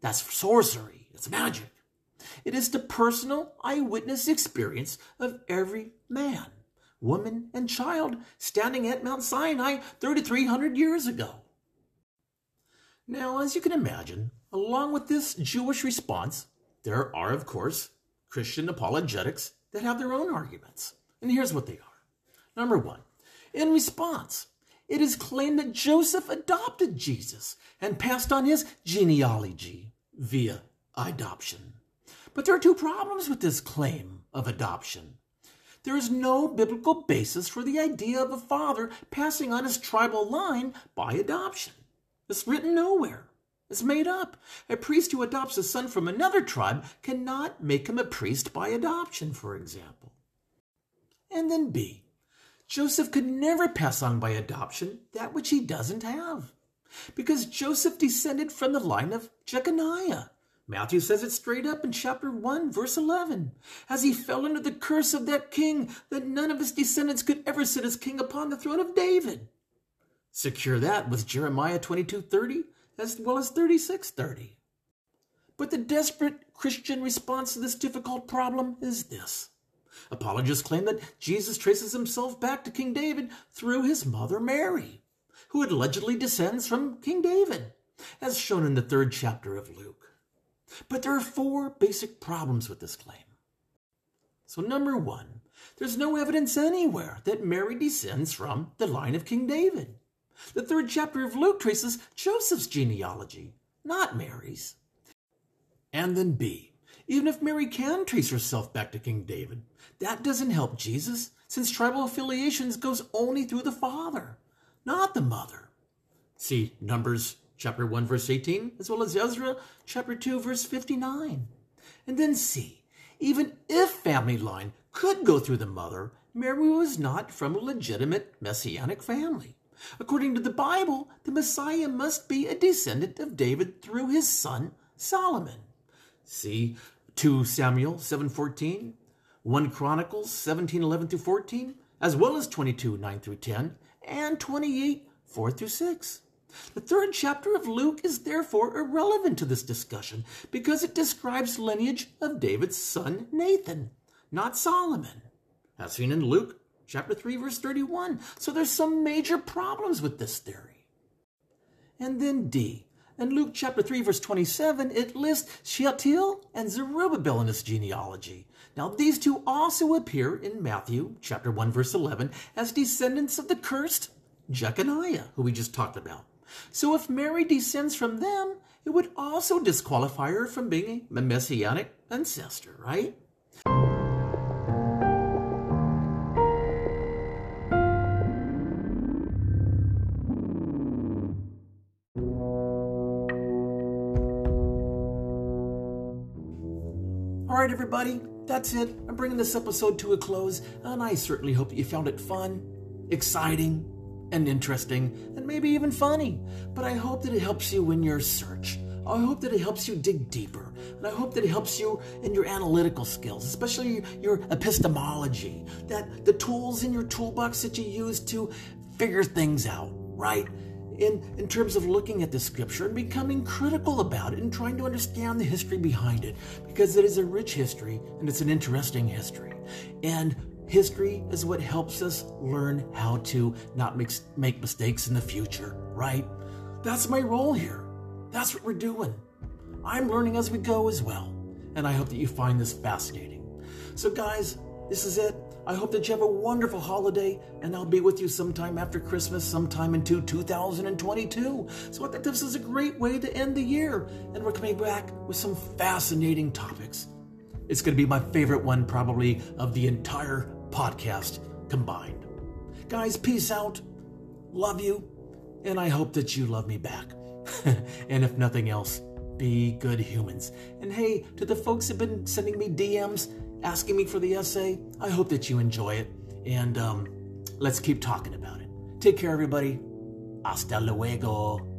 That's sorcery. It's magic. It is the personal eyewitness experience of every man, woman, and child standing at Mount Sinai 3,300 years ago. Now, as you can imagine, along with this Jewish response, there are, of course, Christian apologetics that have their own arguments. And here's what they are. Number one, in response, it is claimed that Joseph adopted Jesus and passed on his genealogy via adoption. But there are two problems with this claim of adoption. There is no biblical basis for the idea of a father passing on his tribal line by adoption. It's written nowhere. It's made up. A priest who adopts a son from another tribe cannot make him a priest by adoption, for example. And then B. Joseph could never pass on by adoption that which he doesn't have. Because Joseph descended from the line of Jeconiah. Matthew says it straight up in chapter 1, verse 11. As he fell under the curse of that king, that none of his descendants could ever sit as king upon the throne of David. Secure that with Jeremiah 22:30 as well as 36:30. But the desperate Christian response to this difficult problem is this. Apologists claim that Jesus traces himself back to King David through his mother Mary, who allegedly descends from King David, as shown in the third chapter of Luke. But there are four basic problems with this claim. So, number one, there's no evidence anywhere that Mary descends from the line of King David. The third chapter of Luke traces Joseph's genealogy, not Mary's. And then B. Even if Mary can trace herself back to King David, that doesn't help Jesus, since tribal affiliations goes only through the father, not the mother. See Numbers chapter 1 verse 18, as well as Ezra chapter 2 verse 59. And then C. Even if family line could go through the mother, Mary was not from a legitimate messianic family. According to the Bible, the Messiah must be a descendant of David through his son Solomon. See 2 Samuel 7:14, 1 Chronicles 17:11 through 14, as well as 22 9 through 10 and 28 4 through 6. The third chapter of Luke is therefore irrelevant to this discussion because it describes lineage of David's son Nathan, not Solomon. As seen in Luke chapter 3, verse 31. So there's some major problems with this theory. And then D. In Luke chapter 3, verse 27, it lists Shealtiel and Zerubbabel in its genealogy. Now, these two also appear in Matthew chapter 1, verse 11, as descendants of the cursed Jeconiah, who we just talked about. So if Mary descends from them, it would also disqualify her from being a messianic ancestor, right? All right, everybody, that's it. I'm bringing this episode to a close, and I certainly hope you found it fun, exciting, and interesting, and maybe even funny. But I hope that it helps you in your search. I hope that it helps you dig deeper, and I hope that it helps you in your analytical skills, especially your epistemology, that the tools in your toolbox that you use to figure things out, right? in, in terms of looking at the scripture and becoming critical about it and trying to understand the history behind it because it is a rich history and it's an interesting history. And history is what helps us learn how to not make, make mistakes in the future, right? That's my role here. That's what we're doing. I'm learning as we go as well. And I hope that you find this fascinating. So, guys, this is it. I hope that you have a wonderful holiday, and I'll be with you sometime after Christmas, sometime into 2022. So I think this is a great way to end the year, and we're coming back with some fascinating topics. It's going to be my favorite one, probably, of the entire podcast combined. Guys, peace out. Love you. And I hope that you love me back. and if nothing else, be good humans. And hey, to the folks who've been sending me DMs asking me for the essay, I hope that you enjoy it. And um, let's keep talking about it. Take care, everybody. Hasta luego.